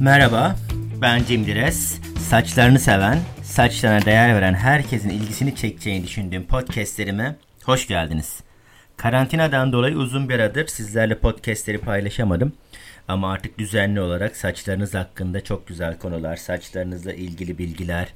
Merhaba, ben Cem Dires. Saçlarını seven, saçlarına değer veren herkesin ilgisini çekeceğini düşündüğüm podcastlerime hoş geldiniz. Karantinadan dolayı uzun bir aradır sizlerle podcastleri paylaşamadım. Ama artık düzenli olarak saçlarınız hakkında çok güzel konular, saçlarınızla ilgili bilgiler,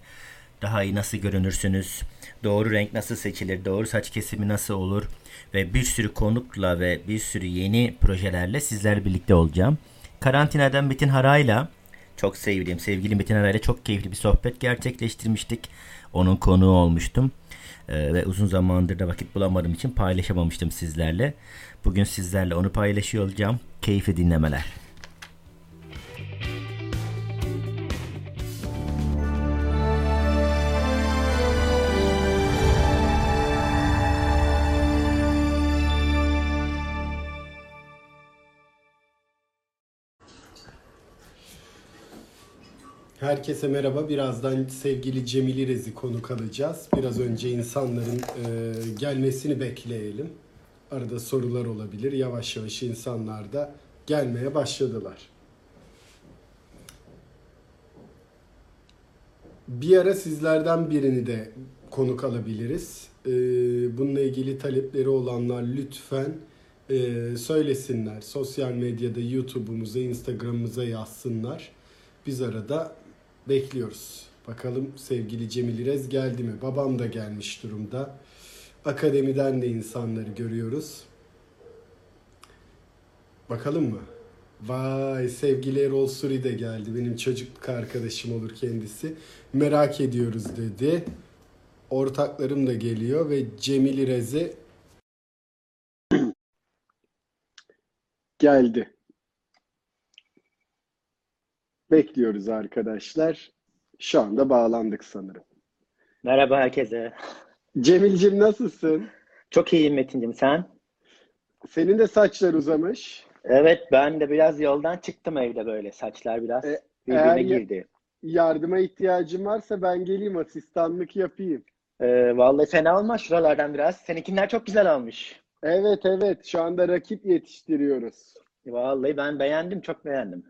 daha iyi nasıl görünürsünüz, doğru renk nasıl seçilir, doğru saç kesimi nasıl olur ve bir sürü konukla ve bir sürü yeni projelerle sizlerle birlikte olacağım. Karantinadan Metin Hara'yla çok sevdiğim sevgili Metin Hara'yla çok keyifli bir sohbet gerçekleştirmiştik. Onun konuğu olmuştum. Ee, ve uzun zamandır da vakit bulamadığım için paylaşamamıştım sizlerle. Bugün sizlerle onu paylaşıyor olacağım. Keyifli dinlemeler. Herkese merhaba. Birazdan sevgili Cemil Rez'i konuk alacağız. Biraz önce insanların e, gelmesini bekleyelim. Arada sorular olabilir. Yavaş yavaş insanlar da gelmeye başladılar. Bir ara sizlerden birini de konuk alabiliriz. E, bununla ilgili talepleri olanlar lütfen e, söylesinler. Sosyal medyada, YouTube'umuza, Instagram'ımıza yazsınlar. Biz arada bekliyoruz. Bakalım sevgili Cemil İrez geldi mi? Babam da gelmiş durumda. Akademiden de insanları görüyoruz. Bakalım mı? Vay sevgili Erol Suri de geldi. Benim çocukluk arkadaşım olur kendisi. Merak ediyoruz dedi. Ortaklarım da geliyor ve Cemil İrez'e geldi. Bekliyoruz arkadaşlar. Şu anda bağlandık sanırım. Merhaba herkese. Cemil'cim nasılsın? Çok iyiyim Metin'cim sen? Senin de saçlar uzamış. Evet ben de biraz yoldan çıktım evde böyle. Saçlar biraz E, birbirine girdi. Yardıma ihtiyacın varsa ben geleyim asistanlık yapayım. Ee, vallahi fena olmaz şuralardan biraz. Seninkiler çok güzel olmuş. Evet evet şu anda rakip yetiştiriyoruz. Vallahi ben beğendim, çok beğendim.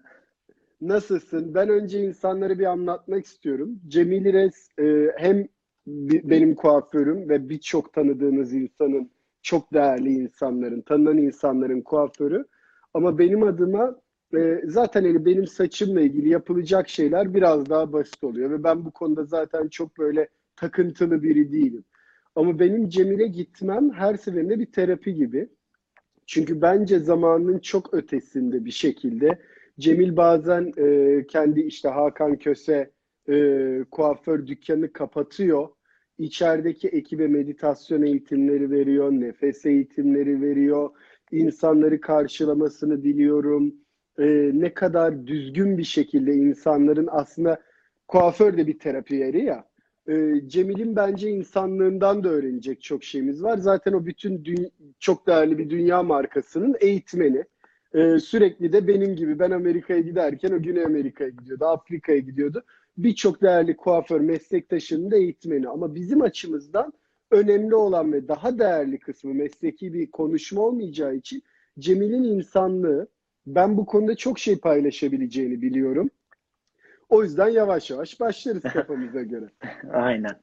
Nasılsın? Ben önce insanları bir anlatmak istiyorum. Cemil İrez e, hem benim kuaförüm ve birçok tanıdığınız insanın, çok değerli insanların, tanınan insanların kuaförü. Ama benim adıma e, zaten hani benim saçımla ilgili yapılacak şeyler biraz daha basit oluyor. Ve ben bu konuda zaten çok böyle takıntılı biri değilim. Ama benim Cemil'e gitmem her seferinde bir terapi gibi. Çünkü bence zamanın çok ötesinde bir şekilde Cemil bazen e, kendi işte Hakan Köse e, kuaför dükkanı kapatıyor. İçerideki ekibe meditasyon eğitimleri veriyor, nefes eğitimleri veriyor. İnsanları karşılamasını diliyorum. E, ne kadar düzgün bir şekilde insanların aslında kuaför de bir terapi yeri ya. E, Cemil'in bence insanlığından da öğrenecek çok şeyimiz var. Zaten o bütün çok değerli bir dünya markasının eğitmeni. Ee, sürekli de benim gibi ben Amerika'ya giderken o Güney Amerika'ya gidiyordu, Afrika'ya gidiyordu. Birçok değerli kuaför meslektaşının da eğitmeni. Ama bizim açımızdan önemli olan ve daha değerli kısmı mesleki bir konuşma olmayacağı için Cemil'in insanlığı ben bu konuda çok şey paylaşabileceğini biliyorum. O yüzden yavaş yavaş başlarız kafamıza göre. Aynen.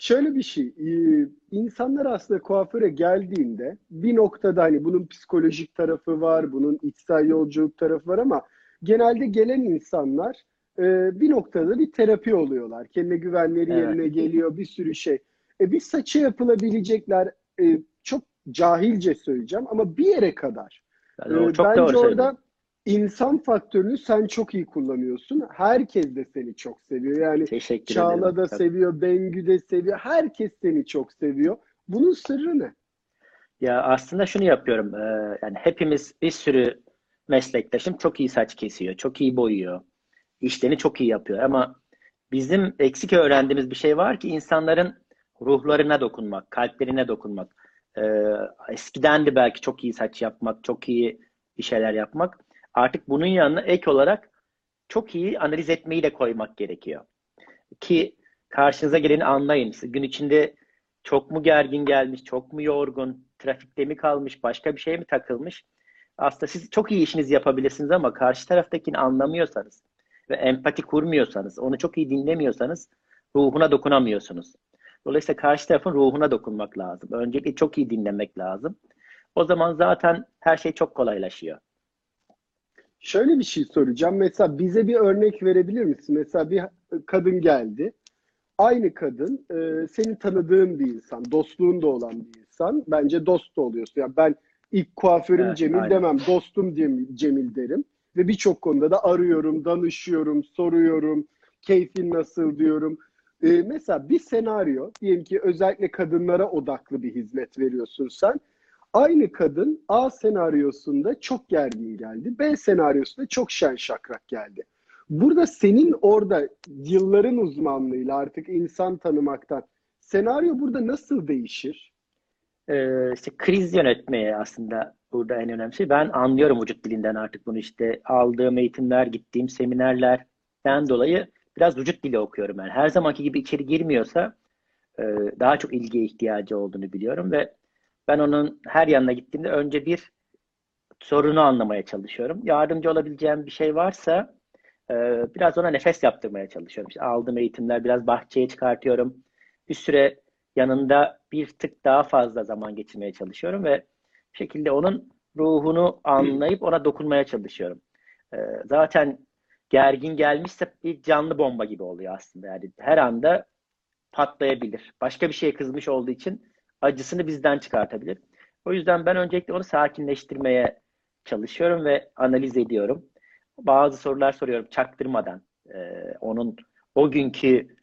Şöyle bir şey, e, insanlar aslında kuaföre geldiğinde bir noktada hani bunun psikolojik tarafı var, bunun içsel yolculuk tarafı var ama genelde gelen insanlar e, bir noktada bir terapi oluyorlar. Kendine güvenleri Evet. yerine geliyor, bir sürü şey. E, bir saça yapılabilecekler, e, çok cahilce söyleyeceğim ama bir yere kadar. Ee, çok Bence doğru orada insan faktörünü sen çok iyi kullanıyorsun. Herkes de seni çok seviyor. Yani Teşekkür Çağla ederim. da Tabii. seviyor, Bengü de seviyor. Herkes seni çok seviyor. Bunun sırrı ne? Ya aslında şunu yapıyorum. e, yani hepimiz bir sürü meslektaşım çok iyi saç kesiyor, çok iyi boyuyor. işlerini çok iyi yapıyor ama bizim eksik öğrendiğimiz bir şey var ki insanların ruhlarına dokunmak, kalplerine dokunmak. E, eskiden de belki çok iyi saç yapmak, çok iyi bir şeyler yapmak. Artık bunun yanına ek olarak çok iyi analiz etmeyi de koymak gerekiyor. Ki karşınıza geleni anlayın. Gün içinde çok mu gergin gelmiş, çok mu yorgun, trafikte mi kalmış, başka bir şey mi takılmış? aslında siz çok iyi işinizi yapabilirsiniz ama karşı taraftakini anlamıyorsanız ve empati kurmuyorsanız, onu çok iyi dinlemiyorsanız ruhuna dokunamıyorsunuz. Dolayısıyla karşı tarafın ruhuna dokunmak lazım. Öncelikle çok iyi dinlemek lazım. O zaman zaten her şey çok kolaylaşıyor. Şöyle bir şey soracağım. Mesela bize bir örnek verebilir misin? Mesela bir kadın geldi. Aynı kadın e, senin tanıdığın bir insan, dostluğun da olan bir insan. Bence dost da oluyorsun. Yani ben ilk kuaförüm Evet, Cemil aynen. demem, dostum Cemil, Cemil derim. Ve birçok konuda da arıyorum, danışıyorum, soruyorum, keyfin nasıl diyorum. E, mesela bir senaryo, diyelim ki özellikle kadınlara odaklı bir hizmet veriyorsun sen. Aynı kadın A senaryosunda çok gergin geldi. B senaryosunda çok şen şakrak geldi. Burada senin orada yılların uzmanlığıyla artık insan tanımaktan senaryo burada nasıl değişir? Ee, işte kriz yönetmeye aslında burada en önemli şey. Ben anlıyorum vücut dilinden artık bunu işte aldığım eğitimler, gittiğim seminerlerden dolayı biraz vücut dili okuyorum ben. Her zamanki gibi içeri girmiyorsa e, daha çok ilgiye ihtiyacı olduğunu biliyorum ve ben onun her yanına gittiğimde önce bir sorunu anlamaya çalışıyorum. Yardımcı olabileceğim bir şey varsa e, biraz ona nefes yaptırmaya çalışıyorum. İşte aldığım eğitimler biraz bahçeye çıkartıyorum. Bir süre yanında bir tık daha fazla zaman geçirmeye çalışıyorum ve bir şekilde onun ruhunu anlayıp ona dokunmaya çalışıyorum. Ee, zaten gergin gelmişse bir canlı bomba gibi oluyor aslında. Yani her anda patlayabilir. Başka bir şeye kızmış olduğu için acısını bizden çıkartabilir. O yüzden ben öncelikle onu sakinleştirmeye çalışıyorum ve analiz ediyorum. Bazı sorular soruyorum çaktırmadan. Ee, onun o günkü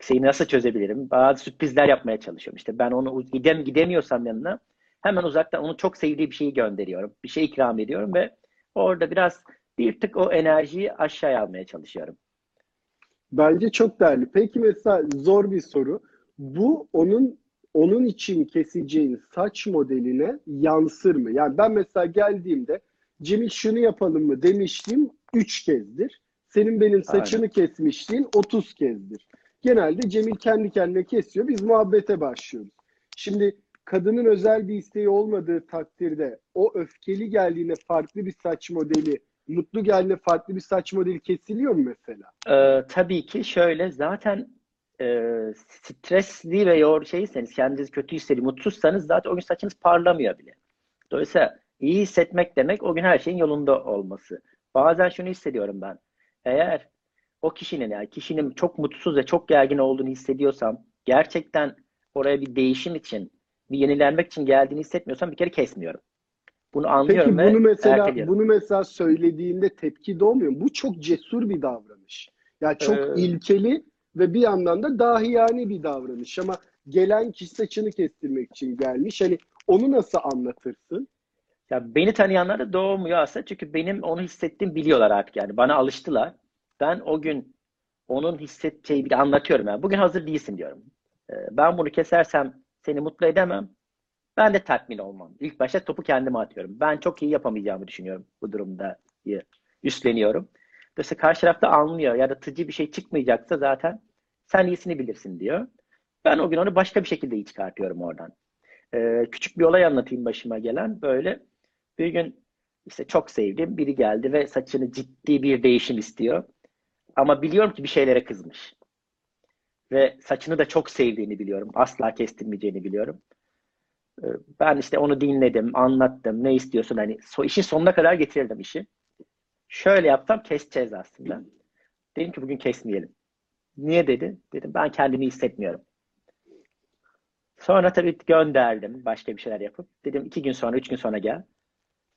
şeyi nasıl çözebilirim? Bazı sürprizler yapmaya çalışıyorum. İşte ben onu gidem gidemiyorsam yanına hemen uzaktan onu çok sevdiği bir şeyi gönderiyorum. Bir şey ikram ediyorum ve orada biraz bir tık o enerjiyi aşağıya almaya çalışıyorum. Bence çok değerli. Peki mesela zor bir soru. Bu onun onun için keseceğin saç modeline yansır mı? Yani ben mesela geldiğimde Cemil şunu yapalım mı demiştim 3 kezdir. Senin benim saçını kesmişliğin 30 kezdir. Genelde Cemil kendi kendine kesiyor. Biz muhabbete başlıyoruz. Şimdi kadının özel bir isteği olmadığı takdirde o öfkeli geldiğinde farklı bir saç modeli, mutlu geldiğinde farklı bir saç modeli kesiliyor mu mesela? Ee, tabii ki şöyle zaten e, stresli ve yor şeyseniz kendinizi kötü hissediyor, mutsuzsanız zaten o gün saçınız parlamıyor bile. Dolayısıyla iyi hissetmek demek o gün her şeyin yolunda olması. Bazen şunu hissediyorum ben. Eğer o kişinin yani kişinin çok mutsuz ve çok gergin olduğunu hissediyorsam gerçekten oraya bir değişim için bir yenilenmek için geldiğini hissetmiyorsam bir kere kesmiyorum. Bunu anlıyorum Peki bunu mesela erteliyorum. bunu mesela söylediğinde tepki doğmuyor mu? Bu çok cesur bir davranış. Yani çok Ee, ilkeli ve bir yandan da dahiyane bir davranış ama gelen kişi saçını kestirmek için gelmiş. Hani onu nasıl anlatırsın? Ya beni tanıyanlar da doğmuyor aslında çünkü benim onu hissettiğimi biliyorlar artık yani bana alıştılar. Ben o gün onun hissedeceği bir anlatıyorum yani. Bugün hazır değilsin diyorum. Ee, Ben bunu kesersem seni mutlu edemem. Ben de tatmin olmam. İlk başta topu kendime atıyorum. Ben çok iyi yapamayacağımı düşünüyorum bu durumda diye üstleniyorum. Dolayısıyla karşı tarafta anlıyor. Yaratıcı bir şey çıkmayacaksa zaten sen iyisini bilirsin diyor. Ben o gün onu başka bir şekilde iyi çıkartıyorum oradan. Ee, küçük bir olay anlatayım başıma gelen. Böyle bir gün işte çok sevdiğim biri geldi ve saçını ciddi bir değişim istiyor. Ama biliyorum ki bir şeylere kızmış. Ve saçını da çok sevdiğini biliyorum. Asla kestirmeyeceğini biliyorum. Ee, Ben işte onu dinledim, anlattım. Ne istiyorsun hani so işin sonuna kadar getirdim işi. Şöyle yapsam keseceğiz aslında. Dedim ki bugün kesmeyelim. Niye dedi? Dedim ben kendimi hissetmiyorum. Sonra tabii gönderdim başka bir şeyler yapıp. Dedim iki gün sonra, üç gün sonra gel.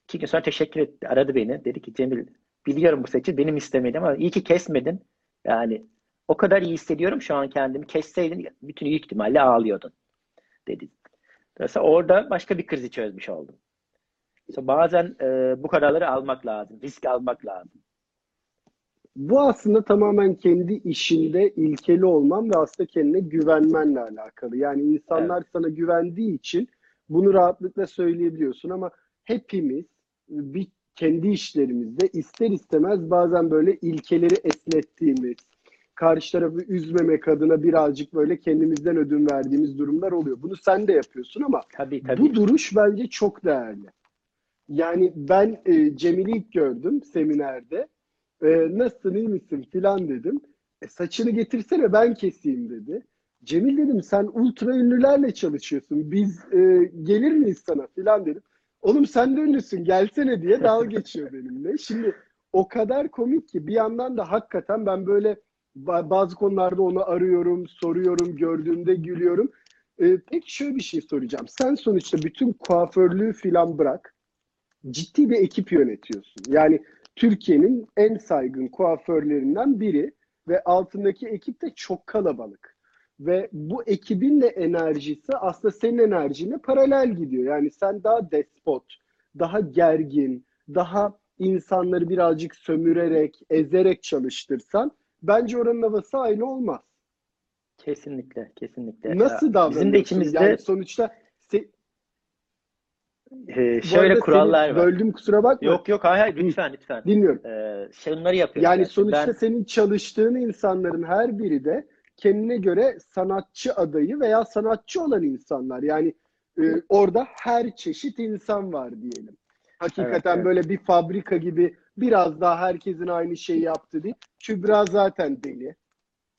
İki gün sonra teşekkür etti. Aradı beni. Dedi ki Cemil biliyorum bu saçı benim istemedim ama iyi ki kesmedin. Yani o kadar iyi hissediyorum şu an kendimi. Kesseydin bütün ihtimalle ağlıyordun dedi. Dolayısıyla orada başka bir krizi çözmüş oldum. İşte bazen e, bu kararları almak lazım. Risk almak lazım. Bu aslında tamamen kendi işinde ilkeli olman ve aslında kendine güvenmenle alakalı. Yani insanlar sana güvendiği için bunu rahatlıkla söyleyebiliyorsun ama hepimiz bir kendi işlerimizde ister istemez bazen böyle ilkeleri esnettiğimiz, karşı tarafı üzmemek adına birazcık böyle kendimizden ödün verdiğimiz durumlar oluyor. Bunu sen de yapıyorsun ama Tabii tabii. bu duruş bence çok değerli. Yani ben e, Cemil'i ilk gördüm seminerde. E, nasılsın iyi misin filan dedim. E, saçını getirsene ben keseyim dedi. Cemil dedim sen ultra ünlülerle çalışıyorsun. Biz e, gelir miyiz sana filan dedim. Oğlum sen de ünlüsün gelsene diye dalga geçiyor benimle. Şimdi o kadar komik ki bir yandan da hakikaten ben böyle bazı konularda onu arıyorum, soruyorum, gördüğümde gülüyorum. Ee, peki şöyle bir şey soracağım. Sen sonuçta bütün kuaförlüğü filan bırak. Ciddi bir ekip yönetiyorsun. Yani Türkiye'nin en saygın kuaförlerinden biri ve altındaki ekip de çok kalabalık. Ve bu ekibin de enerjisi aslında senin enerjine paralel gidiyor. Yani sen daha despot, daha gergin, daha insanları birazcık sömürerek, ezerek çalıştırsan bence oranın havası aynı olmaz. Kesinlikle, kesinlikle. Nasıl davranıyorsun? Bizim de içimizde yani sonuçta. Ee, şöyle kurallar var. Böldüm kusura bakma. Yok yok hayır, hayır lütfen lütfen. Dinliyorum. Ee, şunları yapıyoruz. Yani, yani sonuçta ben... senin çalıştığın insanların her biri de kendine göre sanatçı adayı veya sanatçı olan insanlar. Yani e, orada her çeşit insan var diyelim. Hakikaten evet, evet. böyle bir fabrika gibi biraz daha herkesin aynı şeyi yaptı değil. Kübra zaten deli.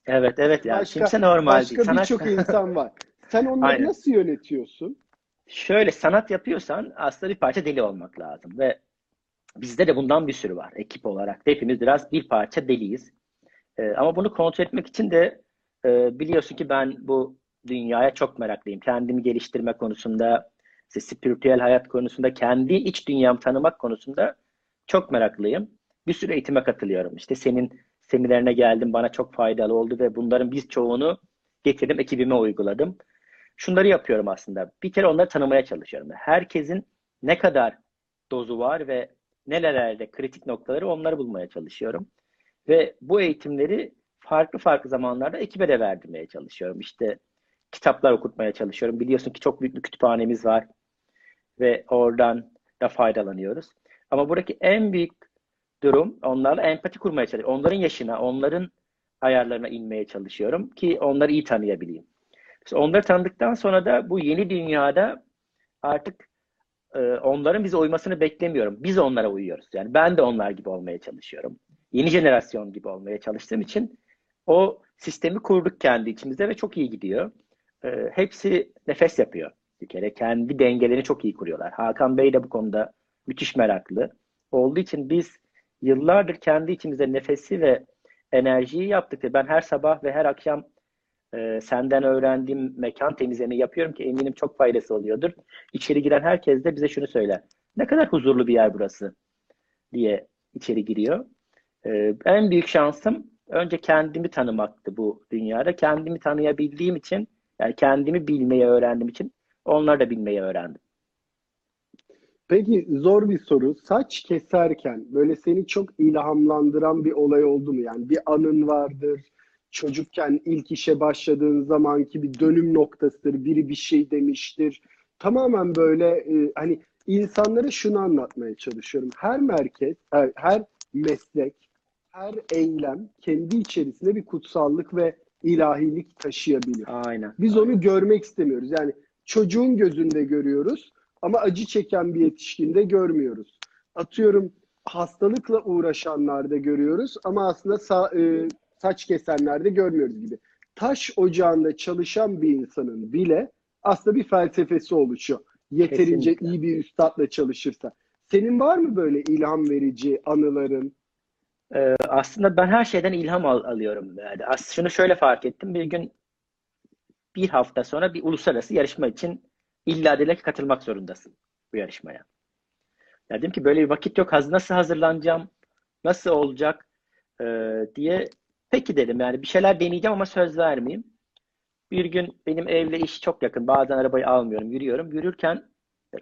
Evet evet yani başka, kimse normal başka değil. Başka birçok insan var. Sen onları Aynen. nasıl yönetiyorsun? Şöyle sanat yapıyorsan aslında bir parça deli olmak lazım ve bizde de bundan bir sürü var ekip olarak. Hepimiz biraz bir parça deliyiz. Ee, ama bunu kontrol etmek için de e, biliyorsun ki ben bu dünyaya çok meraklıyım. Kendimi geliştirme konusunda, işte spiritüel hayat konusunda, kendi iç dünyamı tanımak konusunda çok meraklıyım. Bir sürü eğitime katılıyorum. İşte senin seminerine geldim, bana çok faydalı oldu ve bunların biz çoğunu getirdim, ekibime uyguladım. Şunları yapıyorum aslında. Bir kere onları tanımaya çalışıyorum. Herkesin ne kadar dozu var ve nelerde kritik noktaları onları bulmaya çalışıyorum. Ve bu eğitimleri farklı farklı zamanlarda ekibe de verdirmeye çalışıyorum. İşte kitaplar okutmaya çalışıyorum. Biliyorsun ki çok büyük bir kütüphanemiz var ve oradan da faydalanıyoruz. Ama buradaki en büyük durum onlarla empati kurmaya çalışıyorum. Onların yaşına, onların ayarlarına inmeye çalışıyorum ki onları iyi tanıyabileyim. İşte onları tanıdıktan sonra da bu yeni dünyada artık e, onların bize uymasını beklemiyorum. Biz onlara uyuyoruz. Yani ben de onlar gibi olmaya çalışıyorum. Yeni jenerasyon gibi olmaya çalıştığım için o sistemi kurduk kendi içimizde ve çok iyi gidiyor. E, hepsi nefes yapıyor bir kere. Kendi dengelerini çok iyi kuruyorlar. Hakan Bey de bu konuda müthiş meraklı. Olduğu için biz yıllardır kendi içimizde nefesi ve enerjiyi yaptık. Ben her sabah ve her akşam e, senden öğrendiğim mekan temizlemeyi yapıyorum ki eminim çok faydası oluyordur. İçeri giren herkes de bize şunu söyler. Ne kadar huzurlu bir yer burası diye içeri giriyor. E, en büyük şansım önce kendimi tanımaktı bu dünyada. Kendimi tanıyabildiğim için yani kendimi bilmeyi öğrendiğim için onları da bilmeyi öğrendim. Peki zor bir soru. Saç keserken böyle seni çok ilhamlandıran bir olay oldu mu? Yani bir anın vardır. Çocukken ilk işe başladığın zamanki bir dönüm noktasıdır. Biri bir şey demiştir. Tamamen böyle e, hani insanlara şunu anlatmaya çalışıyorum. Her merkez, her, her meslek, her eylem kendi içerisinde bir kutsallık ve ilahilik taşıyabilir. Aynen. Biz onu görmek istemiyoruz. Yani çocuğun gözünde görüyoruz ama acı çeken bir yetişkinde görmüyoruz. Atıyorum hastalıkla uğraşanlarda görüyoruz ama aslında sa- e, saç kesenlerde görmüyoruz gibi. Taş ocağında çalışan bir insanın bile aslında bir felsefesi oluşuyor. Yeterince Kesinlikle. iyi bir üstadla çalışırsa. Senin var mı böyle ilham verici anıların? Ee, aslında ben her şeyden ilham al- alıyorum. Yani aslında şunu şöyle fark ettim. Bir gün bir hafta sonra bir uluslararası yarışma için illa dediler ki katılmak zorundasın bu yarışmaya. Ya dedim ki böyle bir vakit yok. Nasıl hazırlanacağım? Nasıl olacak? Ee, diye peki dedim yani bir şeyler deneyeceğim ama söz vermeyeyim. Bir gün benim evle iş çok yakın. Bazen arabayı almıyorum, yürüyorum. Yürürken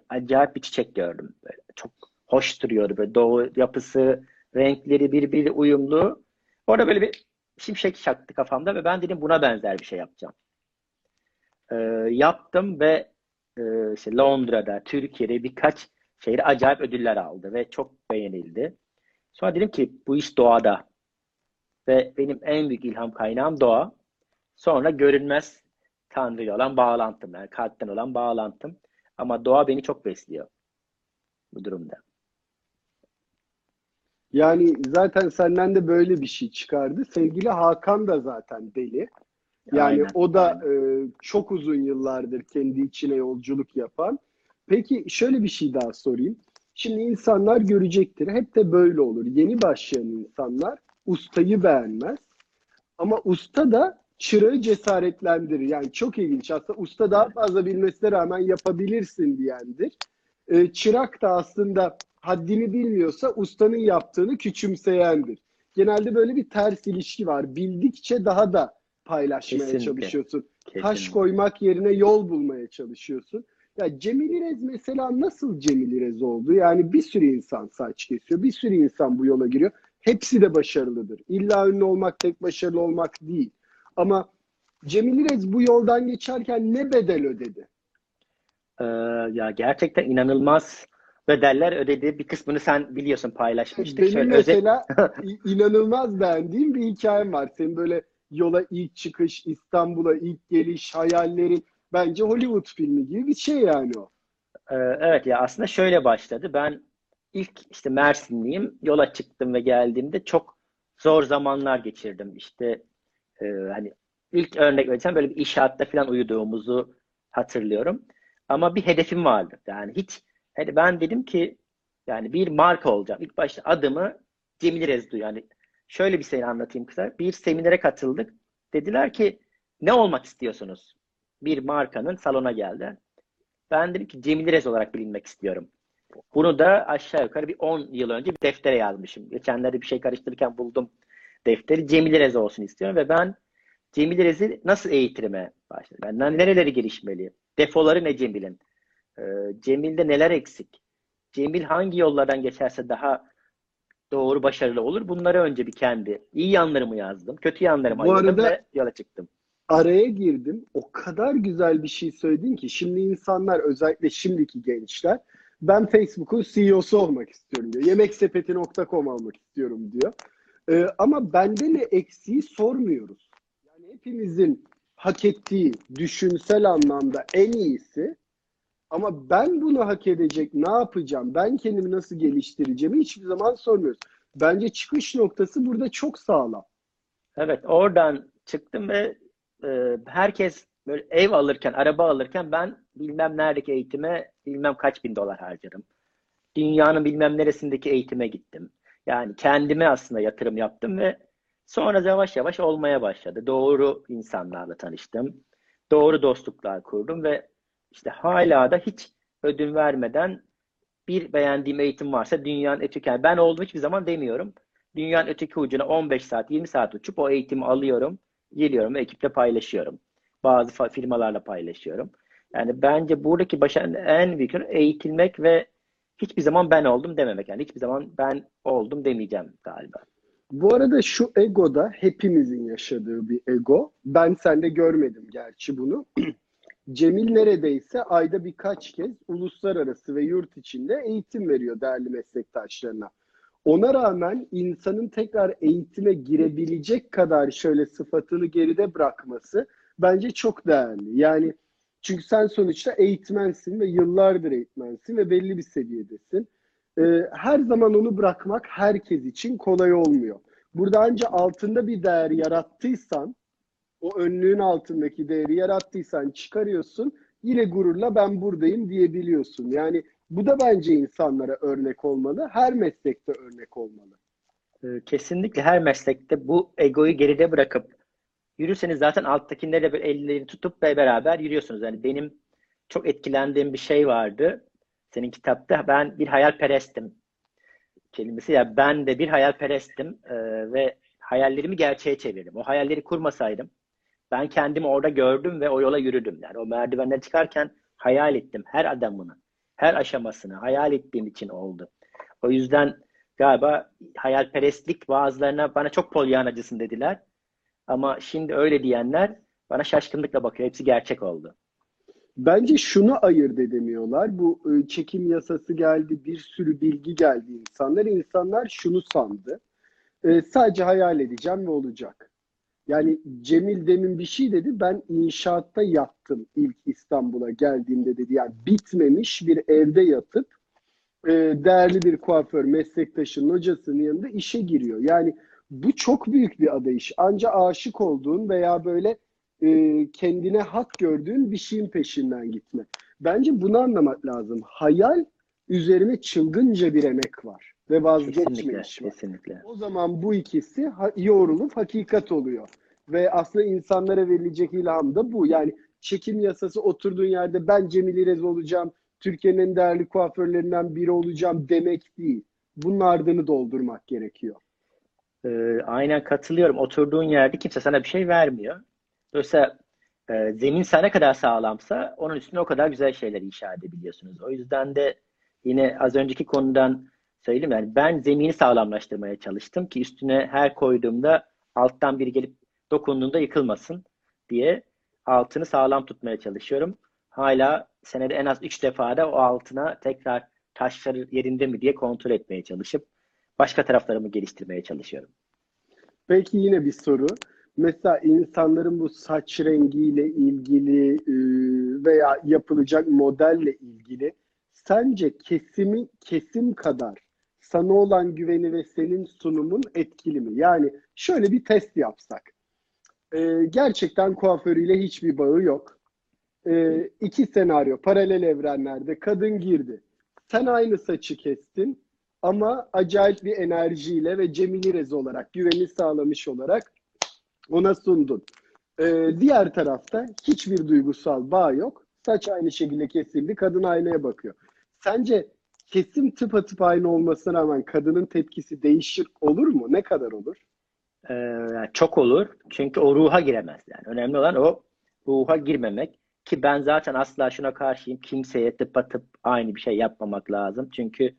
acayip bir çiçek gördüm. Böyle çok hoş duruyordu. Böyle doğu yapısı, renkleri birbiri uyumlu. Orada böyle bir şimşek çaktı kafamda ve ben dedim buna benzer bir şey yapacağım. Ee, yaptım ve e, işte Londra'da, Türkiye'de birkaç şehirde acayip ödüller aldı ve çok beğenildi. Sonra dedim ki bu iş doğada ve benim en büyük ilham kaynağım doğa. Sonra görünmez Tanrı olan bağlantım, yani kalpten olan bağlantım. Ama doğa beni çok besliyor. bu durumda. Yani zaten senden de böyle bir şey çıkardı. Sevgili Hakan da zaten deli. Yani Aynen, o da aynen. e, çok uzun yıllardır kendi içine yolculuk yapan. Peki şöyle bir şey daha sorayım. Şimdi insanlar görecektir. Hep de böyle olur. Yeni başlayan insanlar ustayı beğenmez. Ama usta da çırağı cesaretlendirir. Yani çok ilginç. Aslında usta daha fazla bilmesine rağmen yapabilirsin diyendir. E, çırak da aslında haddini bilmiyorsa ustanın yaptığını küçümseyendir. Genelde böyle bir ters ilişki var. Bildikçe daha da paylaşmaya Kesinlikle. çalışıyorsun. Taş Kesinlikle. koymak yerine yol bulmaya çalışıyorsun. Ya Cemil İrez mesela nasıl Cemil İrez oldu? Yani bir sürü insan saç kesiyor. Bir sürü insan bu yola giriyor. Hepsi de başarılıdır. İlla ünlü olmak tek başarılı olmak değil. Ama Cemil İrez bu yoldan geçerken ne bedel ödedi? Ee, ya gerçekten inanılmaz bedeller ödedi. Bir kısmını sen biliyorsun paylaşmıştık. Benim Şöyle özet- mesela i- inanılmaz beğendiğim bir hikayem var. Senin böyle yola ilk çıkış, İstanbul'a ilk geliş, hayallerin bence Hollywood filmi gibi bir şey yani o. Ee, Evet ya aslında şöyle başladı. Ben ilk işte Mersinliyim. Yola çıktım ve geldiğimde çok zor zamanlar geçirdim. İşte e, hani ilk örnek vereceğim böyle bir inşaatta falan uyuduğumuzu hatırlıyorum. Ama bir hedefim vardı. Yani hiç hani ben dedim ki yani bir marka olacağım. İlk başta adımı Cemil Rezdu yani şöyle bir şey anlatayım kısa. Bir seminere katıldık. Dediler ki ne olmak istiyorsunuz? Bir markanın salona geldi. Ben dedim ki Cemil Rez olarak bilinmek istiyorum. Bunu da aşağı yukarı bir 10 yıl önce bir deftere yazmışım. Geçenlerde bir şey karıştırırken buldum defteri. Cemil Rez olsun istiyorum ve ben Cemil Rez'i nasıl eğitirime başladım? Ben nereleri gelişmeli? Defoları ne Cemil'in? Ee, Cemil'de neler eksik? Cemil hangi yollardan geçerse daha doğru başarılı olur? Bunları önce bir kendi iyi yanlarımı yazdım. Kötü yanlarımı Bu arada- ve yola çıktım. araya girdim. O kadar güzel bir şey söyledin ki şimdi insanlar özellikle şimdiki gençler ben Facebook'un CEO'su olmak istiyorum diyor. Yemeksepeti.com almak istiyorum diyor. Ee, ama bende ne eksiği sormuyoruz. Yani hepimizin hak ettiği düşünsel anlamda en iyisi ama ben bunu hak edecek ne yapacağım? Ben kendimi nasıl geliştireceğimi hiçbir zaman sormuyoruz. Bence çıkış noktası burada çok sağlam. Evet, oradan çıktım ve e, herkes böyle ev alırken, araba alırken ben bilmem neredeki eğitime bilmem kaç bin dolar harcadım. Dünyanın bilmem neresindeki eğitime gittim. Yani kendime aslında yatırım yaptım ve sonra yavaş yavaş olmaya başladı. Doğru insanlarla tanıştım. Doğru dostluklar kurdum ve işte hala da hiç ödün vermeden bir beğendiğim eğitim varsa dünyanın öteki yani ben oldum hiçbir zaman demiyorum. Dünyanın öteki ucuna 15 saat, 20 saat uçup o eğitimi alıyorum, geliyorum ve ekiple paylaşıyorum. Bazı firmalarla paylaşıyorum. Yani bence buradaki başarının en büyük yönü eğitilmek ve hiçbir zaman ben oldum dememek. Yani hiçbir zaman ben oldum demeyeceğim galiba. Bu arada şu ego da hepimizin yaşadığı bir ego. Ben sende görmedim gerçi bunu. Cemil neredeyse ayda birkaç kez uluslararası ve yurt içinde eğitim veriyor değerli meslektaşlarına. Ona rağmen insanın tekrar eğitime girebilecek kadar şöyle sıfatını geride bırakması bence çok değerli. Yani çünkü sen sonuçta eğitmensin ve yıllardır eğitmensin ve belli bir seviyedesin. Ee, her zaman onu bırakmak herkes için kolay olmuyor. Burada ancak altında bir değer yarattıysan, o önlüğün altındaki değeri yarattıysan çıkarıyorsun, yine gururla ben buradayım diyebiliyorsun. Yani bu da bence insanlara örnek olmalı, her meslekte örnek olmalı. Ee, Kesinlikle her meslekte bu egoyu geride bırakıp yürürseniz zaten alttakilerle böyle ellerini tutup ve beraber yürüyorsunuz. Yani benim çok etkilendiğim bir şey vardı. Senin kitapta ben bir hayalperestim kelimesi ya ben de bir hayalperestim ee, ve hayallerimi gerçeğe çevirdim. O hayalleri kurmasaydım ben kendimi orada gördüm ve o yola yürüdüm. Yani o merdivenler çıkarken hayal ettim her adamını, her aşamasını hayal ettiğim için oldu. O yüzden galiba hayalperestlik bazılarına bana çok polyanacısın dediler. Ama şimdi öyle diyenler bana şaşkınlıkla bakıyor. Hepsi gerçek oldu. Bence şunu ayırt edemiyorlar. Bu e, çekim yasası geldi, bir sürü bilgi geldi insanlar. İnsanlar şunu sandı. E, sadece hayal edeceğim ve olacak. Yani Cemil demin bir şey dedi. Ben inşaatta yattım ilk İstanbul'a geldiğimde dedi. Yani bitmemiş bir evde yatıp e, değerli bir kuaför meslektaşının hocasının yanında işe giriyor. Yani bu çok büyük bir adayış. Anca aşık olduğun veya böyle e, kendine hak gördüğün bir şeyin peşinden gitme. Bence bunu anlamak lazım. Hayal üzerine çılgınca bir emek var ve vazgeçme Kesinlikle, iş var. kesinlikle. O zaman bu ikisi ha- yoğrulup hakikat oluyor. Ve aslında insanlara verilecek ilham da bu. Yani çekim yasası oturduğun yerde ben Cemil İrez olacağım, Türkiye'nin en değerli kuaförlerinden biri olacağım demek değil. Bunun ardını doldurmak gerekiyor. Ee, aynen katılıyorum. Oturduğun yerde kimse sana bir şey vermiyor. Dolayısıyla e, zemin sana kadar sağlamsa onun üstüne o kadar güzel şeyler inşa edebiliyorsunuz. O yüzden de yine az önceki konudan söyleyeyim yani ben zemini sağlamlaştırmaya çalıştım ki üstüne her koyduğumda alttan biri gelip dokunduğunda yıkılmasın diye altını sağlam tutmaya çalışıyorum. Hala senede en az 3 defada o altına tekrar taşları yerinde mi diye kontrol etmeye çalışıp başka taraflarımı geliştirmeye çalışıyorum. Peki yine bir soru. Mesela insanların bu saç rengiyle ilgili e, veya yapılacak modelle ilgili sence kesimi kesim kadar sana olan güveni ve senin sunumun etkili mi? Yani şöyle bir test yapsak. E, gerçekten kuaförüyle hiçbir bağı yok. E, iki senaryo paralel evrenlerde kadın girdi. Sen aynı saçı kestin ama acayip bir enerjiyle ve Cemil İrez olarak güveni sağlamış olarak ona sundun. Ee, diğer tarafta hiçbir duygusal bağ yok. Saç aynı şekilde kesildi. Kadın aynaya bakıyor. Sence kesim tıpatıp aynı olmasına rağmen kadının tepkisi değişir olur mu? Ne kadar olur? Ee, çok olur. Çünkü o ruha giremez yani. Önemli olan o ruha girmemek. Ki ben zaten asla şuna karşıyım. Kimseye tıpatıp aynı bir şey yapmamak lazım. Çünkü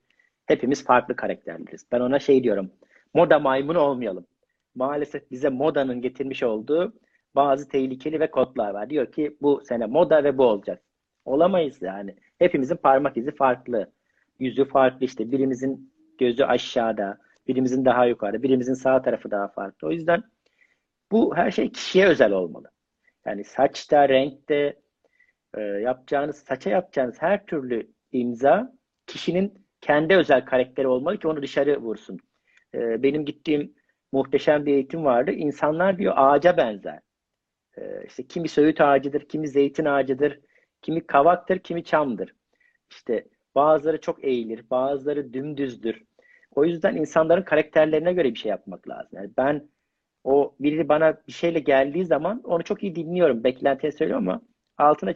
hepimiz farklı karakterleriz. Ben ona şey diyorum. Moda maymunu olmayalım. Maalesef bize modanın getirmiş olduğu bazı tehlikeli ve kodlar var. Diyor ki bu sene moda ve bu olacak. Olamayız yani. Hepimizin parmak izi farklı. Yüzü farklı işte. Birimizin gözü aşağıda, birimizin daha yukarıda, birimizin sağ tarafı daha farklı. O yüzden bu her şey kişiye özel olmalı. Yani saçta, renkte, e, yapacağınız, saça yapacağınız her türlü imza kişinin kendi özel karakteri olmalı ki onu dışarı vursun. E, benim gittiğim muhteşem bir eğitim vardı. İnsanlar diyor ağaca benzer. E, işte kimi söğüt ağacıdır, kimi zeytin ağacıdır, kimi kavaktır, kimi çamdır. İşte bazıları çok eğilir, bazıları dümdüzdür. O yüzden insanların karakterlerine göre bir şey yapmak lazım. Yani ben o biri bana bir şeyle geldiği zaman onu çok iyi dinliyorum. Beklentiye söylüyorum ama altına